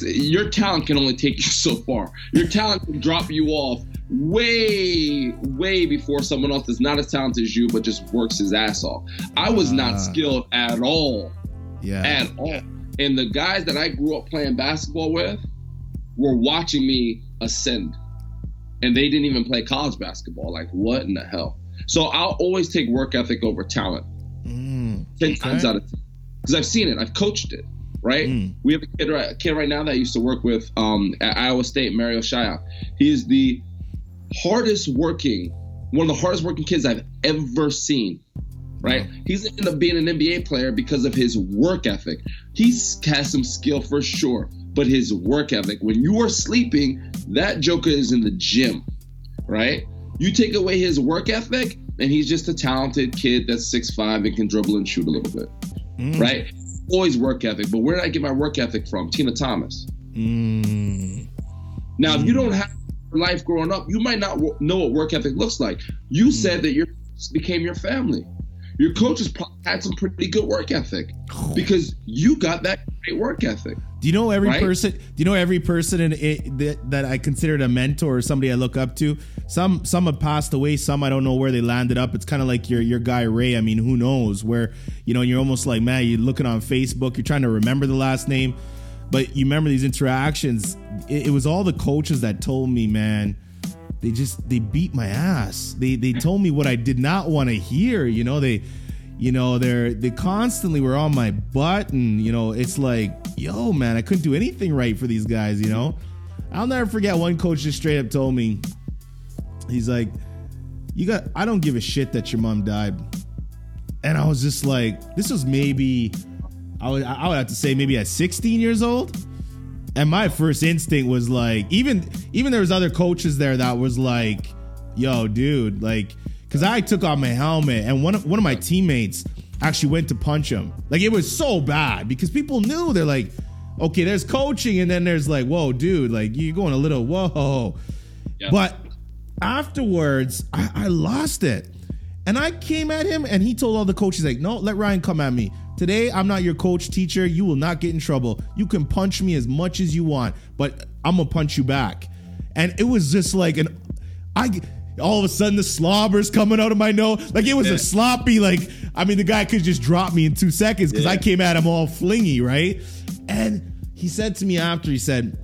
your talent can only take <laughs> you so far. Your talent can drop you off way, way before someone else that's not as talented as you, but just works his ass off. I was Ah. not skilled at all Yeah. at all. And the guys that I grew up playing basketball with were watching me ascend. And they didn't even play college basketball. Like, what in the hell? So I'll always take work ethic over talent. Mm, 10 Okay. times out of 10. Because I've seen it, I've coached it, right? Mm. We have a kid, right, a kid right now that I used to work with um, at Iowa State, Marial Shayok. He is the hardest working, one of the hardest working kids I've ever seen, right? He's ended up being an NBA player because of his work ethic. He has some skill for sure, but his work ethic, when you are sleeping, that joker is in the gym, right? You take away his work ethic, and he's just a talented kid that's six five and can dribble and shoot a little bit, Mm. right? Always work ethic. But where did I get my work ethic from? Tina Thomas. Mm. Now, if you don't have life growing up, you might not know what work ethic looks like. You said that your became your family. Your coaches had some pretty good work ethic <sighs> because you got that great work ethic. Do you know every Right? person? Do you know every person in it that, that I considered a mentor or somebody I look up to? Some some have passed away. Some I don't know where they landed up. It's kind of like your your guy Ray. I mean, who knows? Where you know you're almost like man, you're looking on Facebook. You're trying to remember the last name, but you remember these interactions. It, it was all the coaches that told me, man. They just they beat my ass. They they told me what I did not want to hear. You know they you know they're they constantly were on my butt and you know it's like yo man i couldn't do anything right for these guys you know? I'll never forget one coach just straight up told me he's like you got i don't give a shit that your mom died. And i was just like this was maybe i would i would have to say maybe at 16 years old. And my first instinct was like, even even there was other coaches there that was like, "Yo, dude, like," because I took off my helmet, and one of one of my teammates actually went to punch him. Like it was so bad because people knew they're like, okay, there's coaching, and then there's like, whoa, dude, like you're going a little whoa. Yeah. But afterwards, I, I lost it. And I came at him and he told all the coaches, like, no, let Ryan come at me. Today, I'm not your coach, teacher. You will not get in trouble. You can punch me as much as you want, but I'm gonna punch you back. And it was just like an I all of a sudden the slobber's coming out of my nose. Like it was Yeah. a sloppy, like, I mean, the guy could just drop me in two seconds because I came at him all flingy, right? And he said to me after, he said,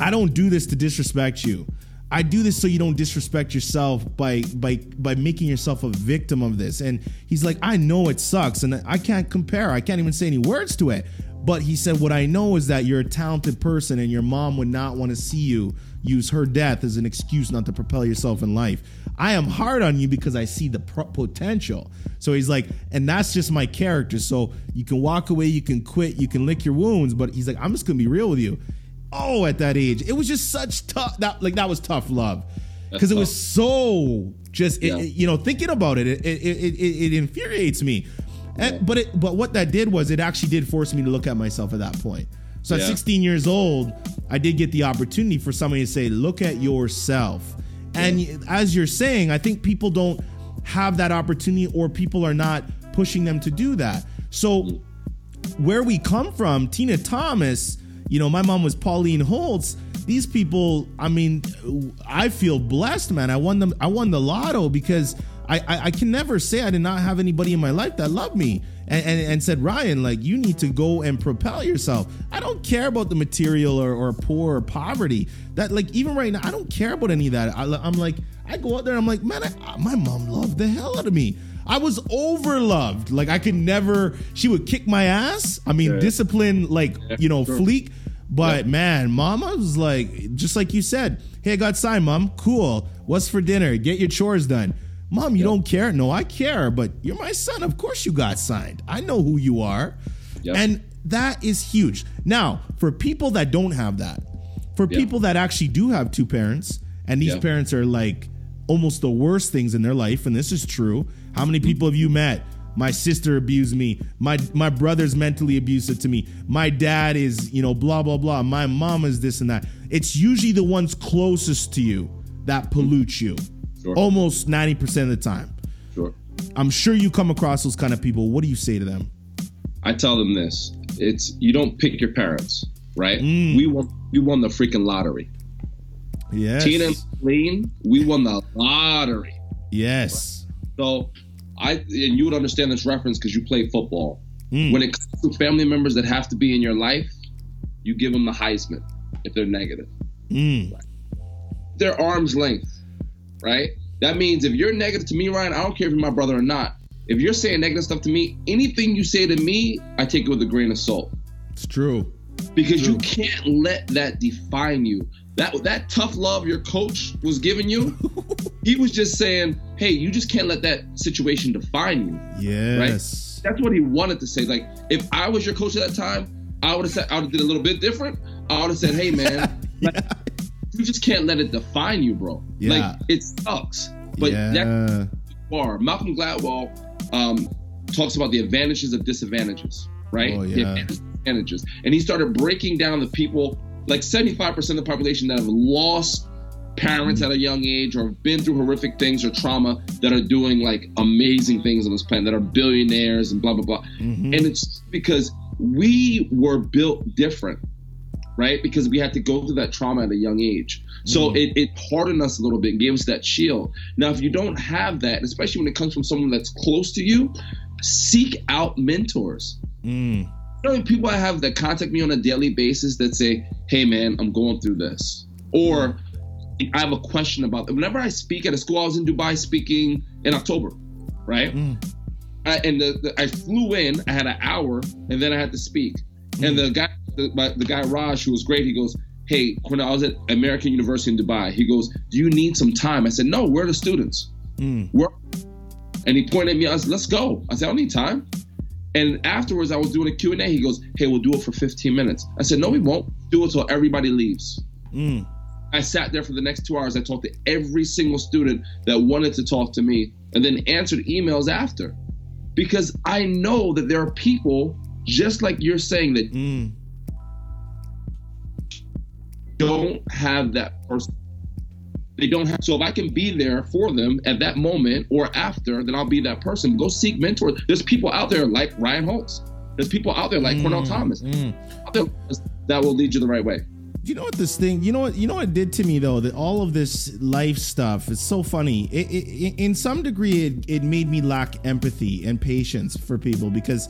I don't do this to disrespect you. I do this so you don't disrespect yourself by by by making yourself a victim of this. And he's like, I know it sucks, and I can't compare. I can't even say any words to it. But he said, what I know is that you're a talented person, and your mom would not want to see you use her death as an excuse not to propel yourself in life. I am hard on you because I see the pro- potential. So he's like, and that's just my character. So you can walk away, you can quit, you can lick your wounds, but he's like, I'm just gonna be real with you oh at that age it was just such tough that like that was tough love because it was so just it- Yeah. it- you know thinking about it it, it, it, it it infuriates me and, but it but what that did was it actually did force me to look at myself at that point so at 16 years old i did get the opportunity for somebody to say look at yourself and as you're saying i think people don't have that opportunity or people are not pushing them to do that so where we come from, Tina Thomas, you know, my mom was Pauline Holtz. These people, I mean, I feel blessed, man. I won them. I won the lotto because I, I, I can never say I did not have anybody in my life that loved me and, and, and said, Ryan, like you need to go and propel yourself. I don't care about the material or, or poor or poverty. That like even right now, I don't care about any of that. I, I'm like, I go out there, I'm like, man, I, uh, my mom loved the hell out of me. I was overloved. Like I could never. She would kick my ass. I mean, Yeah. discipline, like you know, sure. fleek. But Yeah. man, Mama was like, just like you said. Hey, I got signed, Mom. Cool. What's for dinner? Get your chores done. Mom, you don't care? No, I care. But you're my son. Of course you got signed. I know who you are. Yep. And that is huge. Now, for people that don't have that, for Yeah. people that actually do have two parents, and these parents are like almost the worst things in their life, and this is true. How many people have you met? My sister abused me. My my brother's mentally abusive to me. My dad is, you know, blah blah blah. My mom is this and that. It's usually the ones closest to you that pollute you. Sure. Almost 90% of the time. Sure. I'm sure you come across those kind of people. What do you say to them? I tell them this: it's you don't pick your parents, right? Mm. We won. We won the freaking lottery. Yes. Tina and we won the lottery. Yes. So I and you would understand this reference because you play football. Mm. When it comes to family members that have to be in your life, you give them the Heisman if they're negative. Mm. They're arm's length, right? That means if you're negative to me, Ryan, I don't care if you're my brother or not. If you're saying negative stuff to me, anything you say to me, I take it with a grain of salt. It's true. because you can't let that define you. That that tough love your coach was giving you, <laughs> he was just saying, "Hey, you just can't let that situation define you." Yes. Right? That's what he wanted to say. Like, if I was your coach at that time, I would have said, I would have did a little bit different. I would have said, "Hey, man, <laughs> like, you just can't let it define you, bro. Yeah. Like, it sucks." But that yeah. far. Malcolm Gladwell um, talks about the advantages of disadvantages, right? Oh, yeah. advantages and he started breaking down the people, like 75% of the population that have lost parents Mm-hmm. at a young age or have been through horrific things or trauma that are doing like amazing things on this planet, that are billionaires and blah, blah, blah. Mhm. And it's because we were built different, right? Because we had to go through that trauma at a young age. So Mm. it, it hardened us a little bit gave us that shield. Now, if you don't have that, especially when it comes from someone that's close to you, seek out mentors. Mm. You know, people I have that contact me on a daily basis that say, "Hey, man, I'm going through this," or I have a question about. it. Whenever I speak at a school, I was in Dubai speaking in October, right? Mm. I, and the, the, I flew in. I had an hour, and then I had to speak. And the guy, the, my, the guy Raj, who was great, he goes, "Hey, when I was at American University in Dubai, he goes, do you need some time?" I said, "No, we're the students. Mm. We're." And he pointed at me. I said, "Let's go." I said, "I don't need time." And afterwards, I was doing a Q&A. He goes, hey, we'll do it for 15 minutes. I said, no, we won't. Do it till everybody leaves. Mm. I sat there for the next two hours. I talked to every single student that wanted to talk to me and then answered emails after. Because I know that there are people, just like you're saying, that Mm. Don't have that person. They don't have. So if I can be there for them at that moment or after, then I'll be that person. Go seek mentors. There's people out there like Ryan Holtz. There's people out there like Cornell Thomas. Mm. That will lead you the right way. You know what this thing? You know what? You know what it did to me though. That all of this life stuff is so funny. It, it, it, in some degree, it, it made me lack empathy and patience for people because,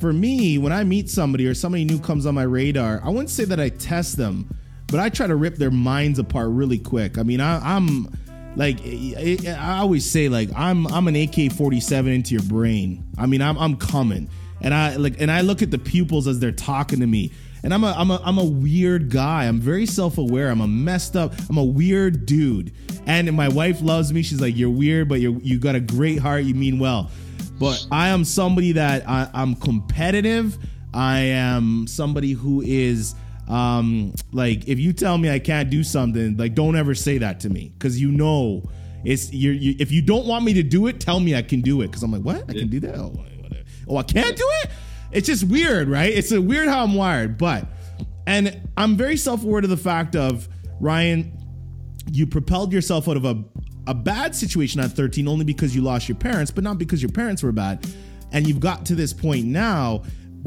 for me, when I meet somebody or somebody new comes on my radar, I wouldn't say that I test them, but I try to rip their minds apart really quick. I mean, I, I'm like I I always say, like I'm I'm an AK-47 into your brain. I mean, I'm I'm coming, and I like and I look at the pupils as they're talking to me. And I'm a I'm a I'm a weird guy. I'm very self-aware. I'm a messed up. I'm a weird dude. And my wife loves me. She's like, "You're weird, but you you got a great heart. You mean well." But I am somebody that I, I'm competitive. I am somebody who is um like if you tell me I can't do something, like don't ever say that to me because you know it's you're you, if you don't want me to do it, tell me I can do it because I'm like what I can do that. Oh, whatever. oh I can't do it. It's just weird, right? It's a weird how I'm wired, but and I'm very self-aware to the fact of Ryan, you propelled yourself out of a a bad situation at 13 only because you lost your parents, but not because your parents were bad. And you've got to this point now.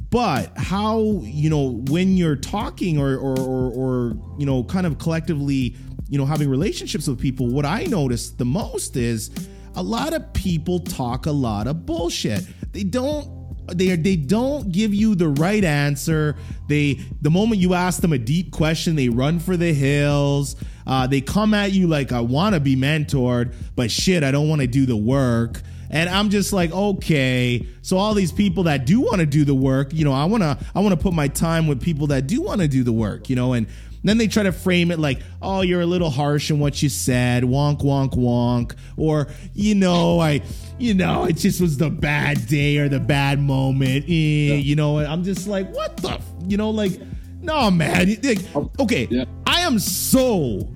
But how, you know, when you're talking or or or, or you know, kind of collectively, you know, having relationships with people, what I notice the most is a lot of people talk a lot of bullshit. They don't they they don't give you the right answer. They the moment you ask them a deep question, they run for the hills. Uh, they come at you like I want to be mentored, but shit, I don't want to do the work. And I'm just like, okay. So all these people that do want to do the work, you know, I wanna I wanna put my time with people that do want to do the work, you know, and then they try to frame it like, oh, you're a little harsh in what you said, wonk, wonk, wonk. Or, you know, I, you know, it just was the bad day or the bad moment. Eh, You know, and I'm just like, what the, f-? you know, like, no, man. Like, okay, Yeah. I am so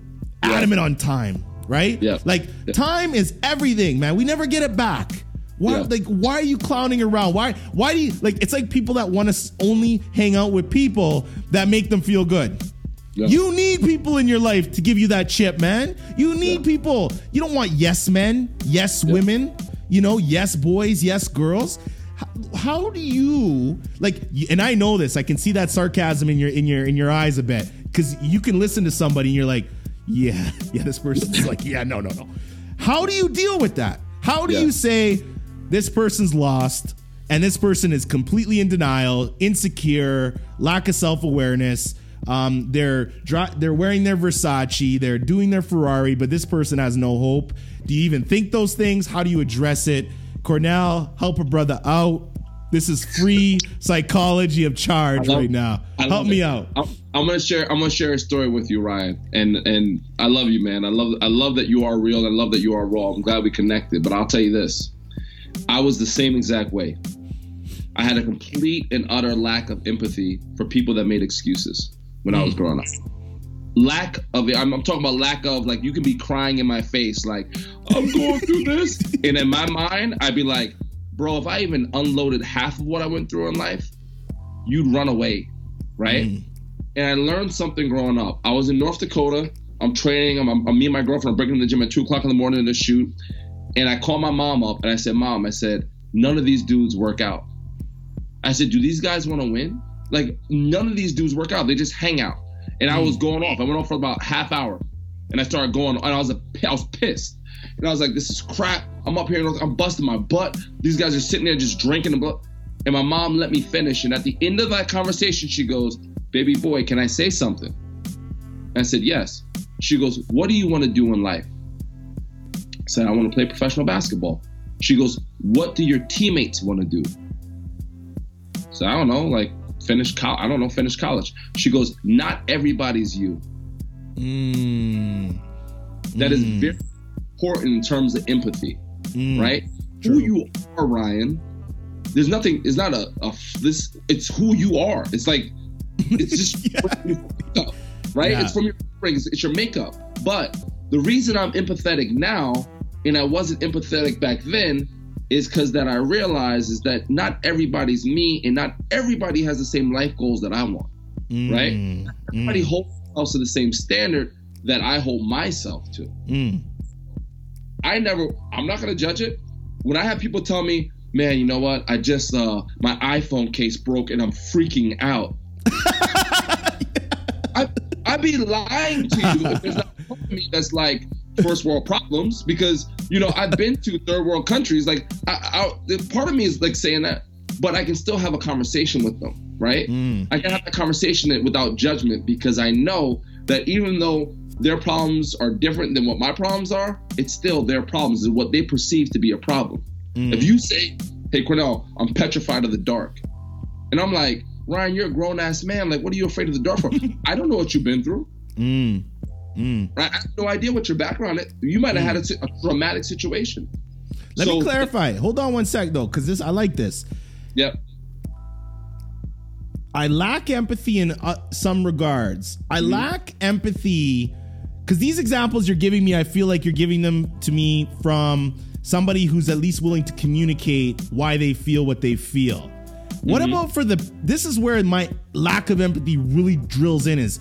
adamant on time, right? Yeah. Like, Yeah. time is everything, man. We never get it back. Why, Yeah. like, why are you clowning around? Why, why do you, like, it's like people that want to only hang out with people that make them feel good. Yeah. You need people in your life to give you that chip, man. You need people. You don't want yes men, yes women, you know, yes boys, yes girls. How, how do you like? And I know this. I can see that sarcasm in your in your in your eyes a bit because you can listen to somebody and you're like, yeah, <laughs> yeah. This person's like, yeah, no, no, no. How do you deal with that? How do Yeah. you say this person's lost and this person is completely in denial, insecure, lack of self awareness? Um, they're dri- they're wearing their Versace, they're doing their Ferrari, but this person has no hope. Do you even think those things? How do you address it? Cornell, help a brother out. This is free psychology of charge love- right now. Help me it. out. I'm, I'm gonna share. I'm gonna share a story with you, Ryan. And and I love you, man. I love I love that you are real. I love that you are raw. I'm glad we connected. But I'll tell you this: I was the same exact way. I had a complete and utter lack of empathy for people that made excuses when I was mm. growing up. Lack of I'm, I'm talking about lack of like you can be crying in my face like I'm going through this, and in my mind I'd be like, bro, if I even unloaded half of what I went through in life, you'd run away, right? Mm. And I learned something growing up. I was in North Dakota. I'm training. I'm, I'm, me and my girlfriend are breaking the gym at two o'clock in the morning to shoot. And I called my mom up and I said, Mom, I said, none of these dudes work out. I said, Do these guys want to win? Like, none of these dudes work out. They just hang out. And I mm. was going off. I went off for about half hour. And I started going, and I was a, I was pissed. And I was like, This is crap. I'm up here, I'm busting my butt. These guys are sitting there just drinking the blood. And my mom let me finish. And at the end of that conversation, she goes, Baby boy, can I say something? I said, Yes. She goes, What do you want to do in life? I said, I want to play professional basketball. She goes, What do your teammates want to do? So I don't know, like finish college. I don't know, finish college. She goes, Not everybody's you. Mm, That is Mm. very important in terms of empathy, mm. right? True. Who you are, Ryan, there's nothing. It's not a, a this. It's who you are. It's like it's just <laughs> Yeah. you right? Yeah. It's from your rings. It's your makeup. But the reason I'm empathetic now, and I wasn't empathetic back then, is because that I realize is that not everybody's me, and not everybody has the same life goals that I want. Right? Mm, Everybody holds themselves to the same standard that I hold myself to. mm. I never. I'm not gonna judge it. When I have people tell me, "Man, you know what? I just uh my iPhone case broke and I'm freaking out." <laughs> I I'd be lying to you if there's not part of me that's like first world problems because you know I've been to third world countries. Like I, I, part of me is like saying that, but I can still have a conversation with them, right? Mm. I can have a conversation without judgment because I know that even though their problems are different than what my problems are, it's still their problems and what they perceive to be a problem. Mm. If you say, "Hey Cornell, I'm petrified of the dark," and I'm like, "Ryan, you're a grown ass man. Like, what are you afraid of the dark for?" <laughs> I don't know what you've been through. Mm. Mm. Right? I have no idea what your background is. You might have had a, a traumatic situation. Let me So- clarify. Hold on one sec though, because this I like this. Yep. I lack empathy in uh, some regards. I Mm-hmm. lack empathy because these examples you're giving me, I feel like you're giving them to me from somebody who's at least willing to communicate why they feel what they feel. What Mm-hmm. about for the? This is where my lack of empathy really drills in. Is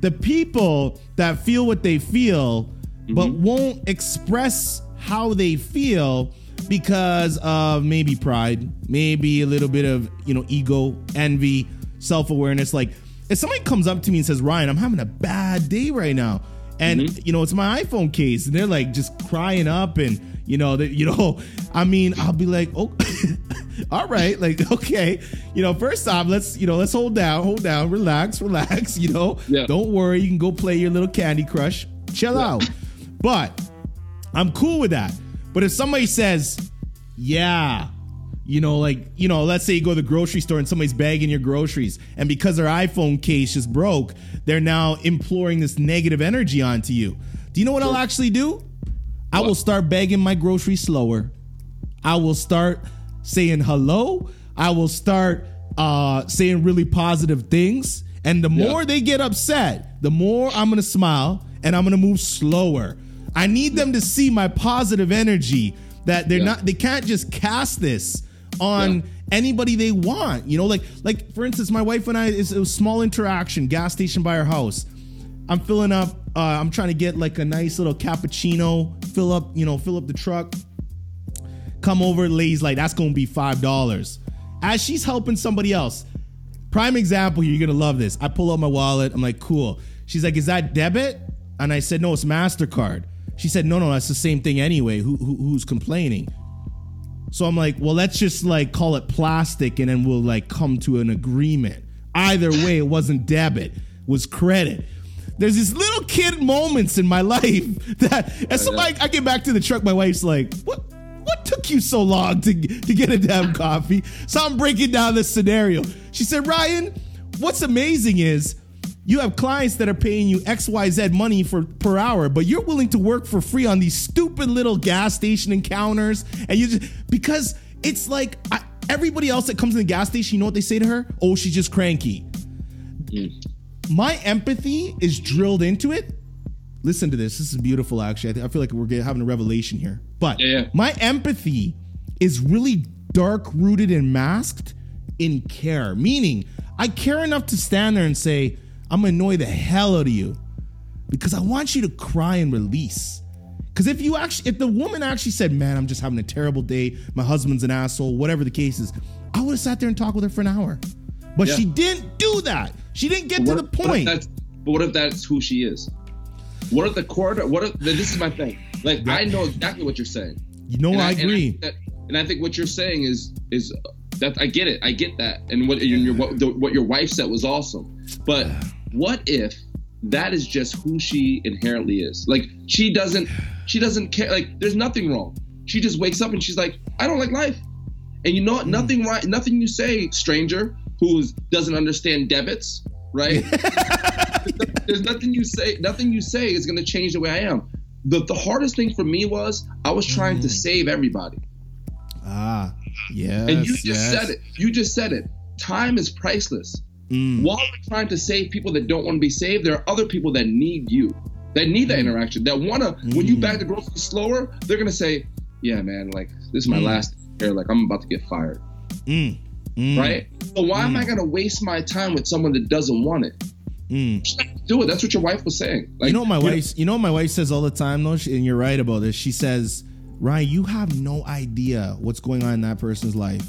the people that feel what they feel but Mm-hmm. won't express how they feel because of maybe pride, maybe a little bit of, you know, ego, envy, self-awareness like if somebody comes up to me and says, "Ryan, I'm having a bad day right now." And Mm-hmm. you know, it's my iPhone case and they're like just crying up and you know, that you know, <laughs> I mean, I'll be like, "Oh, <laughs> all right, like <laughs> okay, you know, first off, let's you know, let's hold down, hold down, relax, relax, you know, Yeah. don't worry, you can go play your little Candy Crush, chill out." But I'm cool with that. But if somebody says, "Yeah," you know, like you know, let's say you go to the grocery store and somebody's bagging your groceries, and because their iPhone case just broke, they're now imploring this negative energy onto you. Do you know what I'll actually do? I will start bagging my groceries slower. I will start saying hello. I will start uh, saying really positive things. And the more they get upset, the more I'm gonna smile and I'm gonna move slower. I need them to see my positive energy that they're Yeah. not they can't just cast this on Yeah. anybody they want. You know, like like for instance, my wife and I it's a small interaction, gas station by our house. I'm filling up. Uh, I'm trying to get like a nice little cappuccino. Fill up, you know, fill up the truck. Come over, lady's like, that's gonna be five dollars. As she's helping somebody else. Prime example you're gonna love this. I pull out my wallet. I'm like, cool. She's like, is that debit? And I said, no, it's Mastercard. She said, no, no, that's the same thing anyway. Who, who who's complaining? So I'm like, well, let's just like call it plastic and then we'll like come to an agreement. Either way, it wasn't debit, it was credit. There's these little kid moments in my <laughs> life that as somebody I get back to the truck, my wife's like, what what took you so long to, to get a damn coffee? So I'm breaking down this scenario. She said, Ryan, what's amazing is you have clients that are paying you XYZ money for per hour, but you're willing to work for free on these stupid little gas station encounters. And you just because it's like I, everybody else that comes in the gas station, you know what they say to her? Oh, she's just cranky. Mm. My empathy is drilled into it. Listen to this. This is beautiful, actually. I, I feel like we're getting, having a revelation here. But Yeah, yeah. my empathy is really dark rooted and masked in care, meaning I care enough to stand there and say, I'm gonna annoy the hell out of you because I want you to cry and release. Because if you actually, if the woman actually said, "Man, I'm just having a terrible day. My husband's an asshole. Whatever the case is," I would have sat there and talked with her for an hour. But Yeah. she didn't do that. She didn't get to the if- what point. but what if that's who she is? What if the quarter? What if this is my thing? Like I know exactly what you're saying. You know, And I and agree. think that, and I think what you're saying is is that I get it. I get that. And what your what, the, what your wife said was awesome. But what if that is just who she inherently is? Like she doesn't she doesn't care. Like there's nothing wrong. She just wakes up and she's like, I don't like life. And you know what? Nothing right. Nothing you say, stranger, who doesn't understand debits, right? <laughs> there's nothing you say. Nothing you say is going to change the way I am. The, the hardest thing for me was I was trying to save everybody. ah, Yes, and you just yes. said it. You just said it. Time is priceless. Mm. While we're trying to save people that don't want to be saved, there are other people that need you, that need that interaction, that want to. When you Mm. bag the groceries slower, they're gonna say, "Yeah, man, like this is my Mm. last year. Like I'm about to get fired." Mm. Mm. right? So why am I gonna waste my time with someone that doesn't want it? Mm. Do it. That's what your wife was saying. Like, you know my wife. You know my wife says all the time, though, She- and you're right about this. She says, "Ryan, you have no idea what's going on in that person's life.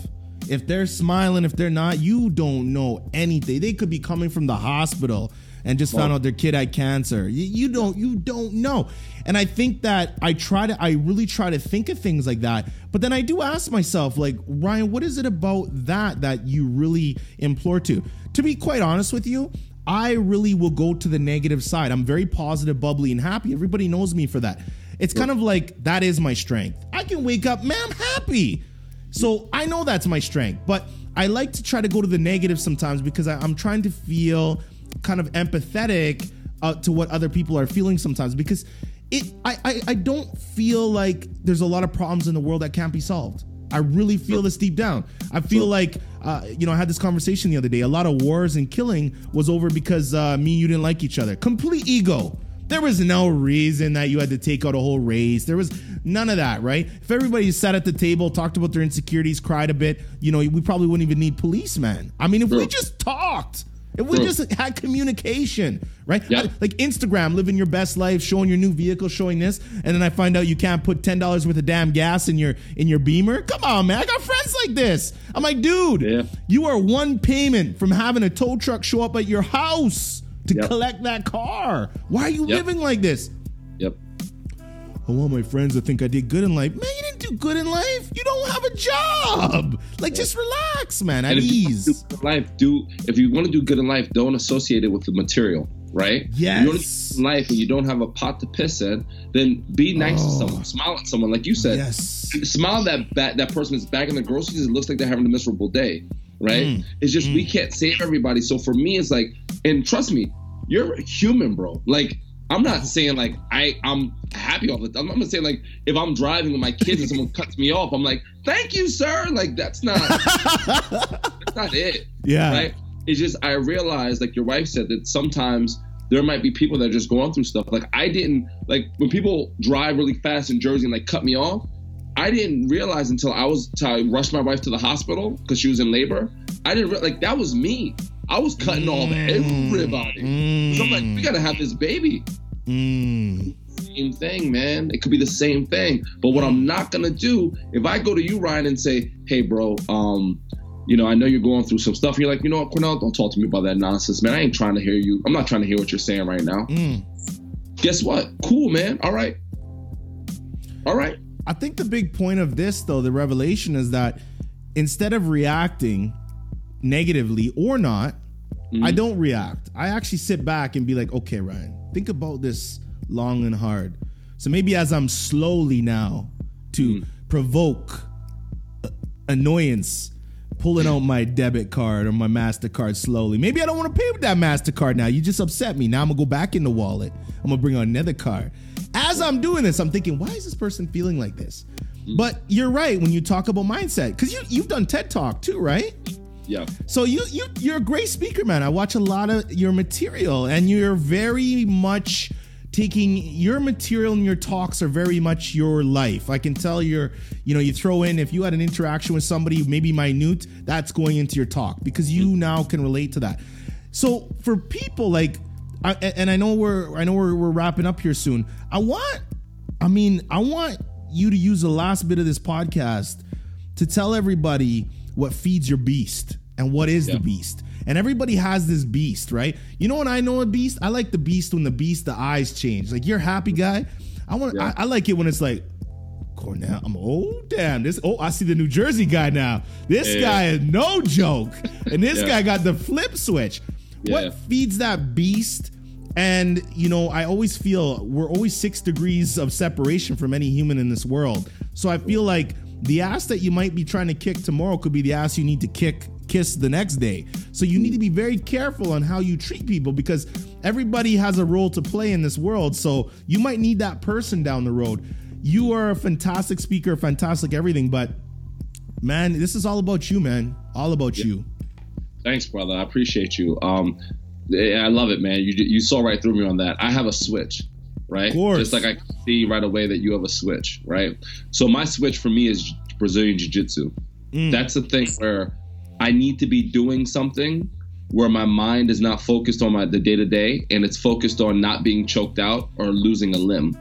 If they're smiling, if they're not, you don't know anything. They could be coming from the hospital and just found out their kid had cancer. You, you don't. You don't know." And I think that I try to. I really try to think of things like that. But then I do ask myself, like, Ryan, what is it about that that you really implore to? To be quite honest with you. I really will go to the negative side. I'm very positive, bubbly, and happy. Everybody knows me for that. It's kind of like that is my strength. I can wake up, man, I'm happy. So I know that's my strength, but I like to try to go to the negative sometimes because I, I'm trying to feel kind of empathetic uh, to what other people are feeling sometimes because it I, I I don't feel like there's a lot of problems in the world that can't be solved. I really feel this deep down. I feel like, uh, you know, I had this conversation the other day. A lot of wars and killing was over because uh, me and you didn't like each other. Complete ego. There was no reason that you had to take out a whole race. There was none of that, right? If everybody sat at the table, talked about their insecurities, cried a bit, you know, we probably wouldn't even need policemen. I mean, if we just talked, if we True. just had communication, right? I- like Instagram, living your best life, showing your new vehicle, showing this, and then I find out you can't put ten dollars worth of damn gas in your in your Beamer. Come on, man! I got friends like this. I'm like, dude, Yeah. you are one payment from having a tow truck show up at your house to Yep. collect that car. Why are you Yep. living like this? Yep. I want my friends to think I did good in life. Man, you didn't do good in life. You don't have a job. Like, just relax, man. At And if you ease. do life, do if you want to do good in life, don't associate it with the material, right? If you want to do Yes. good in life and you don't have a pot to piss in, then be nice Oh. to someone, smile at someone, like you said. Yes. Smile that ba- that person is back in the groceries. It looks like they're having a miserable day, right? Mm. It's just we can't save everybody. So for me, it's like, and trust me, you're human, bro. Like. I'm not saying like I I'm happy all the time. I'm not saying like if I'm driving with my kids and someone cuts me off, I'm like, thank you, sir. Like that's not <laughs> that's not it. Yeah. Right? It's just I realized, like your wife said, that sometimes there might be people that are just going through stuff. Like I didn't like when people drive really fast in Jersey and like cut me off. I didn't realize until I was I rushed my wife to the hospital because she was in labor. I didn't re- like that was me. I was cutting off everybody. So I'm like, we gotta have this baby. Mm. Same thing, man. It could be the same thing. But what I'm not gonna do, if I go to you, Ryan, and say, "Hey, bro, um, you know, I know you're going through some stuff." And you're like, "You know what, Cornell? Don't talk to me about that nonsense, man. I ain't trying to hear you. I'm not trying to hear what you're saying right now." Mm. Guess what? Cool, man. All right. All right. I think the big point of this, though, the revelation is that instead of reacting negatively or not, I mm-hmm. don't react. I actually sit back and be like, okay, Ryan, think about this long and hard. So maybe as I'm slowly now to mm-hmm. provoke uh, annoyance, pulling out my debit card or my MasterCard slowly. Maybe I don't want to pay with that MasterCard now. You just upset me. Now I'm going to go back in the wallet. I'm going to bring out another card. As I'm doing this, I'm thinking, why is this person feeling like this? Mm-hmm. But you're right when you talk about mindset because you, you've done TED Talk too, right? Yeah. So you you you're a great speaker, man. I watch a lot of your material, and you're very much taking your material and your talks are very much your life. I can tell you're, you know, you throw in if you had an interaction with somebody maybe minute, that's going into your talk because you now can relate to that. So for people like, I, and I know we're I know we're, we're wrapping up here soon. I want, I mean, I want you to use the last bit of this podcast to tell everybody what feeds your beast and what is Yeah. the beast. And everybody has this beast, right? You know when I know a beast? I like the beast when the beast, the eyes change. Like you're a happy guy. I want. Yeah. I, I like it when it's like, Cornell. I'm oh damn this. Oh, I see the New Jersey guy now. This Yeah. guy is no joke, and this guy got the flip switch. What feeds that beast? And you know, I always feel we're always six degrees of separation from any human in this world. So I feel like the ass that you might be trying to kick tomorrow could be the ass you need to kick kiss the next day. So you need to be very careful on how you treat people because everybody has a role to play in this world. So you might need that person down the road. You are a fantastic speaker, fantastic everything, but man, this is all about you, man. All about you. Thanks, brother. I appreciate you. Um, I love it, man. You you saw right through me on that. I have a switch, right? Just like I can see right away that you have a switch, right? So my switch for me is Brazilian Jiu Jitsu. Mm. That's the thing where I need to be doing something where my mind is not focused on my the day to day and it's focused on not being choked out or losing a limb.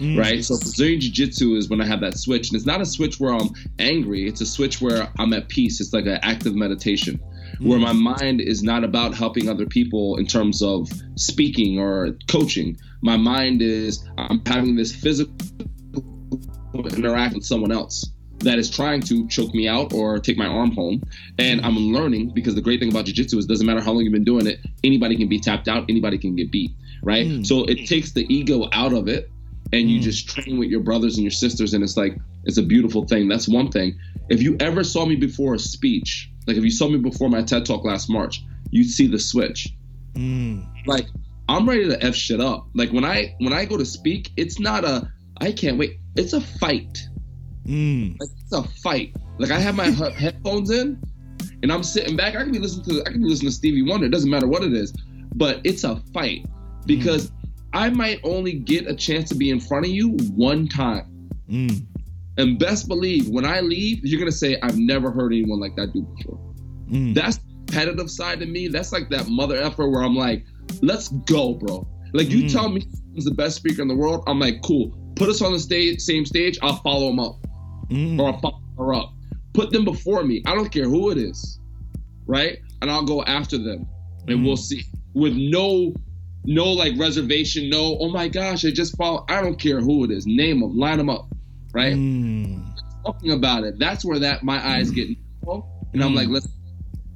Mm. Right. So Brazilian Jiu Jitsu is when I have that switch. And it's not a switch where I'm angry, it's a switch where I'm at peace. It's like an active meditation where my mind is not about helping other people in terms of speaking or coaching. My mind is I'm having this physical interact with someone else that is trying to choke me out or take my arm home. And I'm learning because the great thing about jiu-jitsu is it doesn't matter how long you've been doing it, anybody can be tapped out, anybody can get beat, right? Mm. So it takes the ego out of it and you Mm. just train with your brothers and your sisters and it's like it's a beautiful thing. That's one thing. If you ever saw me before a speech, like if you saw me before my TED Talk last March, you'd see the switch Mm. like I'm ready to f shit up. Like when I when I go to speak, it's not a I can't wait. It's a fight. Mm. Like it's a fight. Like I have my <laughs> headphones in, and I'm sitting back. I can be listening to I can be listening to Stevie Wonder. It doesn't matter what it is, but it's a fight because I might only get a chance to be in front of you one time. Mm. And best believe when I leave, you're gonna say I've never heard anyone like that do before. Mm. That's the competitive side of me. That's like that mother effort where I'm like, let's go, bro. Like you Mm. tell me he's the best speaker in the world, I'm like, cool. Put us on the stage, same stage. I'll follow him up, Mm. or I'll follow her up. Put them before me. I don't care who it is, right? And I'll go after them, and Mm. we'll see. With no, no like reservation. No, oh my gosh, I just follow. I don't care who it is. Name them, line them up, right? Mm. talking about it, that's where that my eyes get narrow, and I'm Mm. like, let's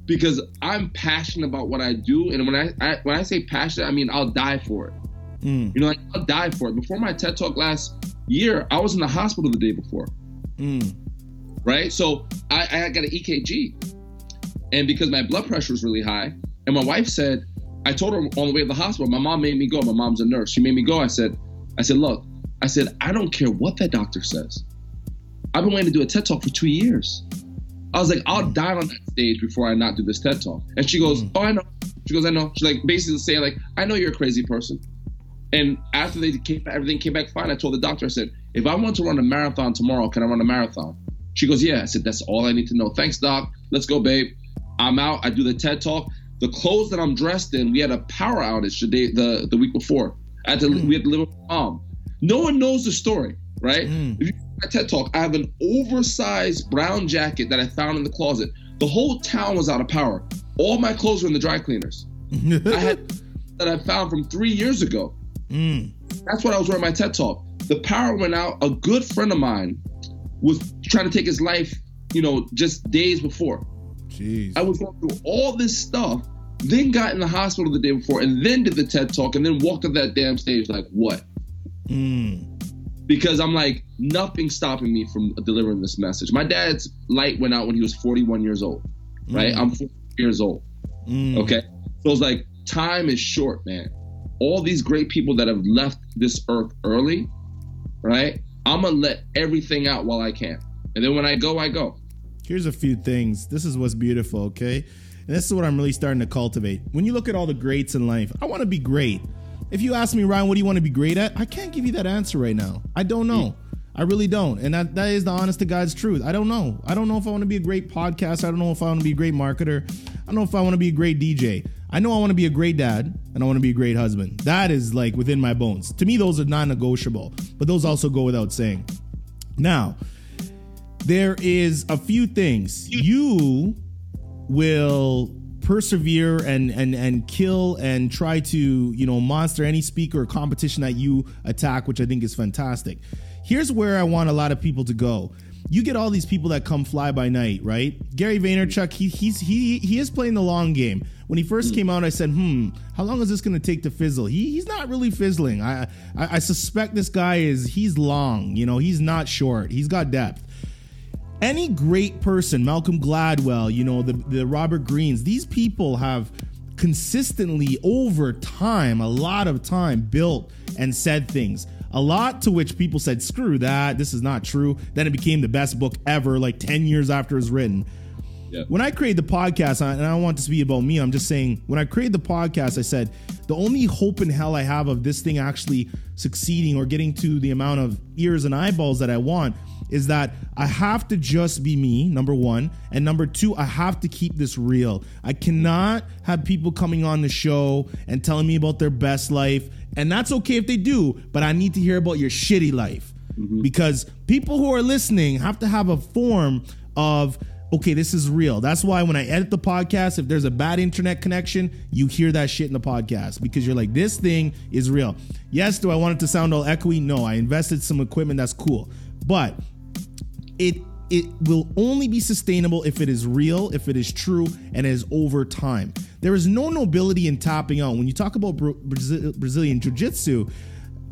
because I'm passionate about what I do, and when I, I when I say passionate, I mean I'll die for it. Mm. You know, like I'll die for it. Before my TED talk last year, I was in the hospital the day before, Mm. right? So I, I got an EKG, and because my blood pressure was really high, and my wife said, I told her on the way to the hospital, my mom made me go. My mom's a nurse. She made me go. I said, I said, look, I said, I don't care what that doctor says. I've been waiting to do a TED talk for two years. I was like, I'll die on that stage before I not do this TED talk. And she goes, Mm. Oh, I know. She goes, I know. She's like basically saying like, I know you're a crazy person. And after they came, everything came back fine. I told the doctor, I said, if I want to run a marathon tomorrow, can I run a marathon? She goes, yeah. I said, that's all I need to know. Thanks, doc. Let's go, babe. I'm out. I do the TED talk. The clothes that I'm dressed in, we had a power outage the day, the the week before. I had to, we had to live with my mom. No one knows the story, right? Mm. If you my TED talk, I have an oversized brown jacket that I found in the closet. The whole town was out of power. All my clothes were in the dry cleaners. <laughs> I had that I found from three years ago. Mm. That's what I was wearing my TED talk. The power went out. A good friend of mine was trying to take his life, you know, just days before. Jeez. I was going through all this stuff, then got in the hospital the day before, and then did the TED talk, and then walked up that damn stage like, what? Mm. Because I'm like, nothing's stopping me from delivering this message. My dad's light went out when he was 41 years old, right? Mm. I'm 40 years old. Mm. Okay. So it's like time is short, man. All these great people that have left this earth early, right? I'm gonna let everything out while I can. And then when I go, I go. Here's a few things. This is what's beautiful, okay? And this is what I'm really starting to cultivate. When you look at all the greats in life, I want to be great. If you ask me, Ryan, what do you want to be great at? I can't give you that answer right now. I don't know. I really don't. And that, that is the honest to God's truth. I don't know. I don't know if I want to be a great podcaster. I don't know if I want to be a great marketer. I don't know if I want to be a great DJ. I know I want to be a great dad and I want to be a great husband. That is like within my bones. To me, those are non negotiable, but those also go without saying. Now, there is a few things you will persevere and and and kill and try to you know monster any speaker or competition that you attack which i think is fantastic. Here's where i want a lot of people to go. You get all these people that come fly by night right? Gary vaynerchuk he he's he he is playing the long game. When he first came out i said hmm how long is this going to take to fizzle? He he's not really fizzling. I, I i suspect this guy is he's long you know he's not short. He's got depth any great person, Malcolm Gladwell, you know, the, the Robert Greenes, these people have consistently over time, a lot of time, built and said things. A lot to which people said, screw that, this is not true. Then it became the best book ever, like 10 years after it was written. Yeah. When I created the podcast, and I don't want this to be about me, I'm just saying, when I created the podcast, I said, the only hope in hell I have of this thing actually succeeding or getting to the amount of ears and eyeballs that I want is that I have to just be me, number one. And number two, I have to keep this real. I cannot have people coming on the show and telling me about their best life. And that's okay if they do, but I need to hear about your shitty life. Mm-hmm. Because people who are listening have to have a form of, okay, this is real. That's why when I edit the podcast, if there's a bad internet connection, you hear that shit in the podcast because you're like, this thing is real. Yes, do I want it to sound all echoey? No, I invested some equipment that's cool. But it it will only be sustainable if it is real, if it is true, and is over time. There is no nobility in tapping out. When you talk about Bra- Brazil- Brazilian Jiu Jitsu,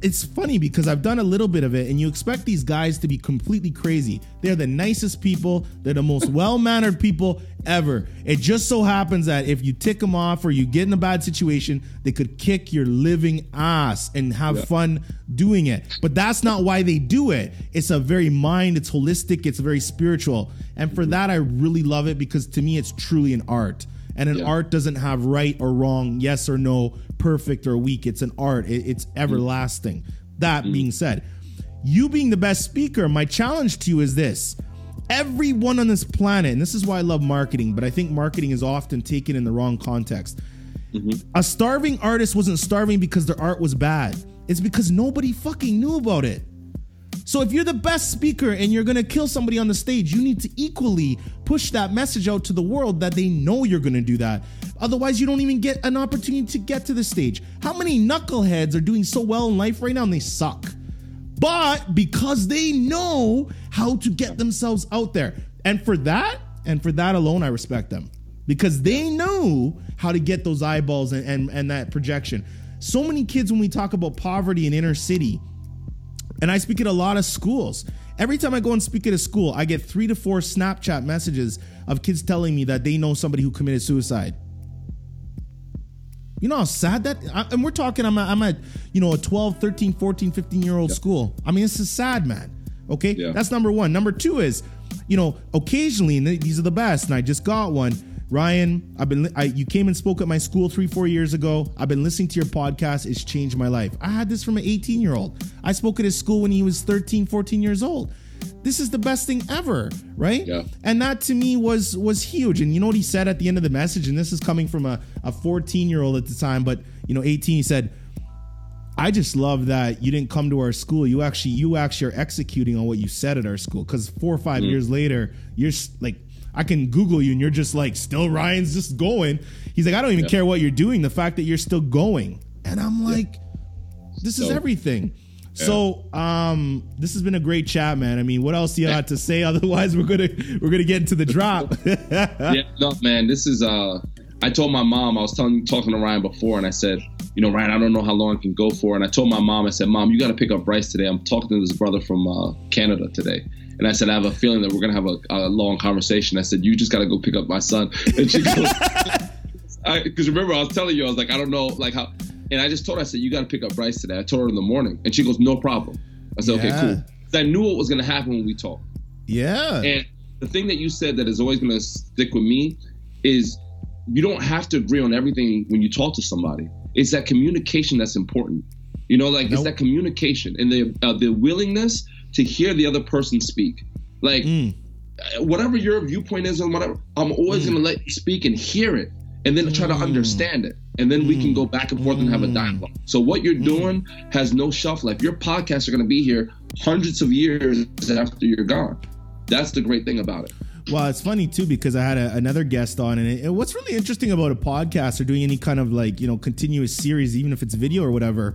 it's funny because I've done a little bit of it, and you expect these guys to be completely crazy. They're the nicest people, they're the most well mannered people ever. It just so happens that if you tick them off or you get in a bad situation, they could kick your living ass and have fun doing it. But that's not why they do it. It's a very mind, it's holistic, it's very spiritual. And for that, I really love it because to me, it's truly an art. And an Yeah. art doesn't have right or wrong, yes or no, perfect or weak. It's an art, It- it's mm. everlasting. That mm. being said, you being the best speaker, my challenge to you is this. Everyone on this planet, and this is why I love marketing, but I think marketing is often taken in the wrong context. Mm-hmm. A starving artist wasn't starving because their art was bad. It's because nobody fucking knew about it. So if you're the best speaker and you're gonna kill somebody on the stage, you need to equally push that message out to the world that they know you're gonna do that. Otherwise, you don't even get an opportunity to get to the stage. How many knuckleheads are doing so well in life right now and they suck? But because they know how to get themselves out there. And for that, and for that alone, I respect them. Because they know how to get those eyeballs and, and, and that projection. So many kids, when we talk about poverty in inner city, and I speak at a lot of schools. Every time I go and speak at a school, I get three to four Snapchat messages of kids telling me that they know somebody who committed suicide. You know how sad that I- and we're talking I'm at, I'm at you know a 12, 13, 14, 15 year old school. I mean this is sad, man. Okay? Yeah. That's number 1. Number 2 is you know, occasionally and these are the best and I just got one. Ryan, I've been I, you came and spoke at my school 3 4 years ago. I've been listening to your podcast. It's changed my life. I had this from an 18 year old. I spoke at his school when he was 13, 14 years old. This is the best thing ever, right? Yeah. And that to me was was huge. And you know what he said at the end of the message? And this is coming from a, a 14 year old at the time, but you know, 18, he said, I just love that you didn't come to our school. You actually you actually are executing on what you said at our school. Cause four or five mm. years later, you're like I can Google you and you're just like still Ryan's just going. He's like, I don't even Yeah. care what you're doing. The fact that you're still going. And I'm like, this is So- everything. So um this has been a great chat, man. I mean, what else do you got to say? <laughs> Otherwise, we're gonna we're gonna get into the drop. <laughs> yeah, no, man, this is uh I told my mom, I was telling talking to Ryan before and I said, you know, Ryan, I don't know how long I can go for. And I told my mom, I said, Mom, you gotta pick up Bryce today. I'm talking to this brother from uh, Canada today. And I said, I have a feeling that we're gonna have a, a long conversation. I said, You just gotta go pick up my son. And she goes <laughs> because remember I was telling you, I was like, I don't know, like how, and I just told her, I said, you got to pick up Bryce today. I told her in the morning, and she goes, no problem. I said, Yeah. okay, cool. I knew what was going to happen when we talked. yeah. And the thing that you said that is always going to stick with me is you don't have to agree on everything when you talk to somebody. It's that communication that's important. You know, like Nope. it's that communication and the uh, the willingness to hear the other person speak. Like Mm. whatever your viewpoint is and whatever, I'm always Mm. going to let you speak and hear it, and then try to Mm. understand it, and then we can go back and forth and have a Mm. dialogue. So what you're doing has no shelf life. Your podcasts are going to be here hundreds of years after you're gone. That's the great thing about it. Well, it's funny too because I had a, another guest on, and, it, and what's really interesting about a podcast or doing any kind of like you know continuous series, even if it's video or whatever.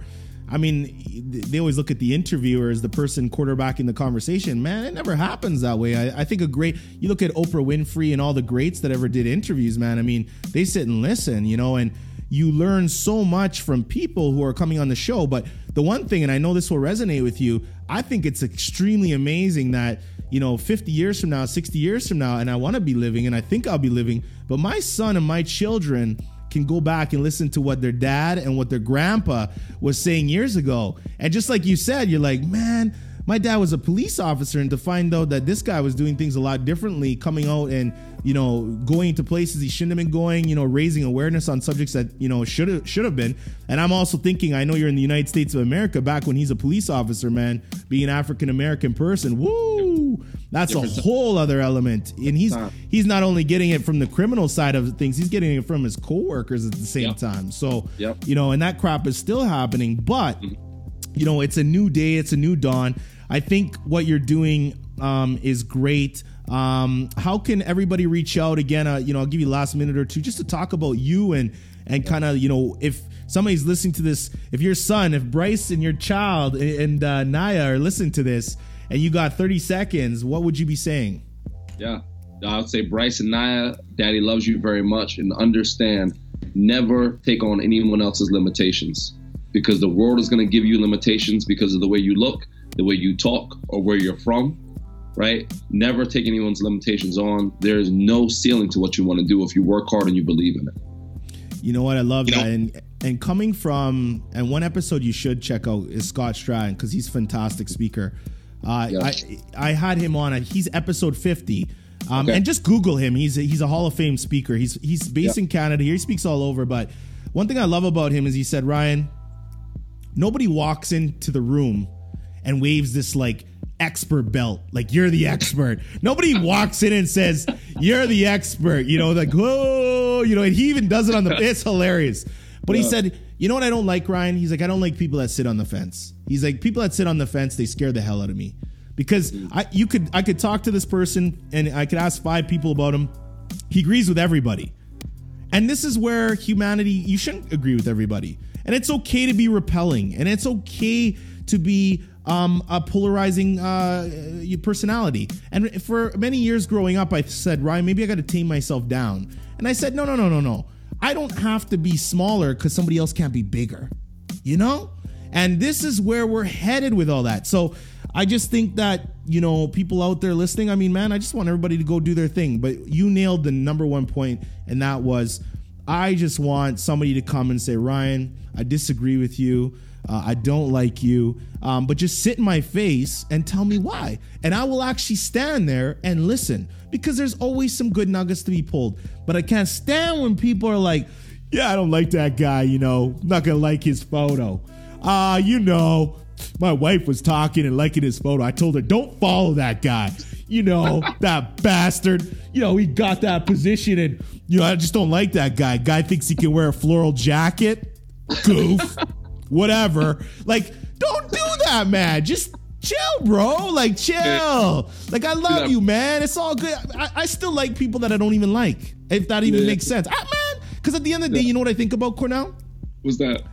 I mean, they always look at the interviewer as the person quarterbacking the conversation. Man, it never happens that way. I, I think a great you look at Oprah Winfrey and all the greats that ever did interviews. Man, I mean, they sit and listen, you know, and you learn so much from people who are coming on the show. But the one thing, and I know this will resonate with you, I think it's extremely amazing that, you know, 50 years from now, 60 years from now, and I want to be living, and I think I'll be living, but my son and my children can go back and listen to what their dad and what their grandpa was saying years ago. And just like you said, you're like, man, my dad was a police officer, and to find out that this guy was doing things a lot differently, coming out and you know going to places he shouldn't have been going, you know, raising awareness on subjects that you know should have should have been. And I'm also thinking, I know you're in the United States of America, back when he's a police officer, man, being an African American person, woo, that's a whole other element. And he's he's not only getting it from the criminal side of things, he's getting it from his coworkers at the same Yep. time. So Yep. you know, and that crap is still happening, but you know it's a new day it's a new dawn i think what you're doing um, is great um, how can everybody reach out? Again uh, you know i'll give you last minute or two just to talk about you and and kind of you know if somebody's listening to this if your son if bryce and your child and uh, naya are listening to this and you got 30 seconds what would you be saying? Yeah. I would say Bryce and Naya, Daddy loves you very much and understand never take on anyone else's limitations because the world is going to give you limitations because of the way you look, the way you talk, or where you're from, right? Never take anyone's limitations on. There is no ceiling to what you want to do if you work hard and you believe in it. You know what? I love You that. know- And and coming from and one episode you should check out is Scott Stratten because he's a fantastic speaker. Uh, Yeah. I I had him on. He's episode fifty. Um, Okay. And just Google him. He's a, he's a Hall of Fame speaker. He's he's based Yeah. in Canada. Here he speaks all over. But one thing I love about him is he said, Ryan, nobody walks into the room and waves this like expert belt. Like you're the expert. Nobody walks in and says you're the expert you know like whoa you know and he even does it on the it's hilarious. But he said you know what i don't like ryan? He's like i don't like people that sit on the fence. He's like people that sit on the fence they scare the hell out of me. Because i you could i could talk to this person and i could ask five people about him. He agrees with everybody. And this is where humanity, you shouldn't agree with everybody. And it's okay to be repelling. And it's okay to be um, a polarizing uh, personality. And for many years growing up, I said, Ryan, maybe I got to tame myself down. And I said, no, no, no, no, no. I don't have to be smaller because somebody else can't be bigger. You know? And this is where we're headed with all that. So I just think that, you know, people out there listening, I mean, man, I just want everybody to go do their thing. But you nailed the number one point, and that was I just want somebody to come and say, Ryan, I disagree with you. Uh, I don't like you. Um, but just sit in my face and tell me why. And I will actually stand there and listen because there's always some good nuggets to be pulled. But I can't stand when people are like, yeah, I don't like that guy, you know, I'm not gonna like his photo. Uh, you know, my wife was talking and liking his photo. I told her, don't follow that guy. You know, <laughs> that bastard. You know, he got that position and, you know, I just don't like that guy. Guy thinks he can wear a floral jacket. Goof. <laughs> Whatever. Like, don't do that, man. Just chill, bro. Like, chill. Like, I love Yeah. you, man. It's all good. I, I still like people that I don't even like, if that even Yeah. makes sense. Ah, man. Because at the end of the day, you know what I think about Cornell? What's that?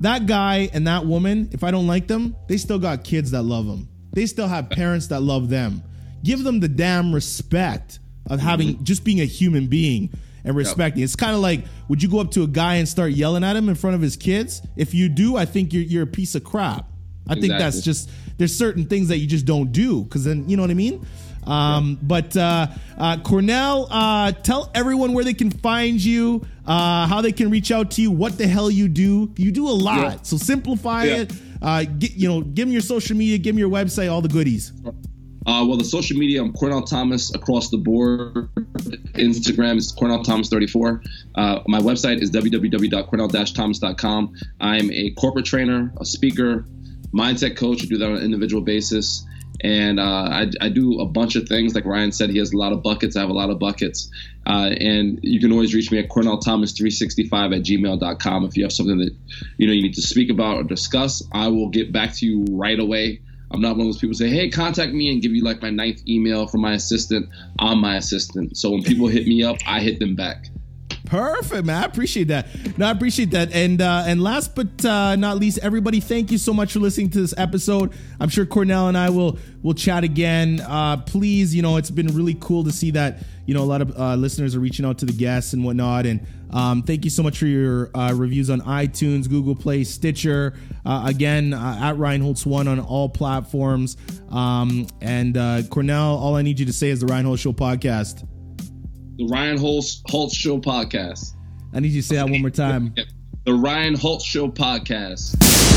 that guy and that woman, if I don't like them, they still got kids that love them. They still have parents that love them. Give them the damn respect of having just being a human being and respecting. It's kind of like, would you go up to a guy and start yelling at him in front of his kids? If you do, I think you're you're a piece of crap. I think that's just there's certain things that you just don't do because then you know what I mean. Um, But uh, uh, Cornell, uh, tell everyone where they can find you, uh, how they can reach out to you, what the hell you do. You do a lot, Yeah. so simplify Yeah. it. Uh, get, you know, give them your social media, give them your website, all the goodies. Uh, well, the social media, I'm Cornell Thomas across the board. Instagram is Cornell Thomas 34. Uh, my website is www.cornell-thomas.com. I'm a corporate trainer, a speaker, mindset coach. I do that on an individual basis. And uh, I, I do a bunch of things. Like Ryan said, he has a lot of buckets. I have a lot of buckets. Uh, and you can always reach me at cornellthomas365 at gmail.com if you have something that you know you need to speak about or discuss. I will get back to you right away. I'm not one of those people say, "Hey, contact me," and give you like my ninth email from my assistant. I'm my assistant, so when people hit me up, I hit them back. Perfect, man. I appreciate that. No, I appreciate that. And uh, and last but uh, not least, everybody, thank you so much for listening to this episode. I'm sure Cornell and I will will chat again. Uh, please, you know, it's been really cool to see that you know a lot of uh, listeners are reaching out to the guests and whatnot. And um, thank you so much for your uh, reviews on iTunes, Google Play, Stitcher. Uh, again, uh, at Ryan Holtz One on all platforms. Um, and uh, Cornell, all I need you to say is the Ryan Holtz Show podcast. The Ryan Holtz, Holtz Show podcast. I need you to say that one more time. The Ryan Holt Show podcast.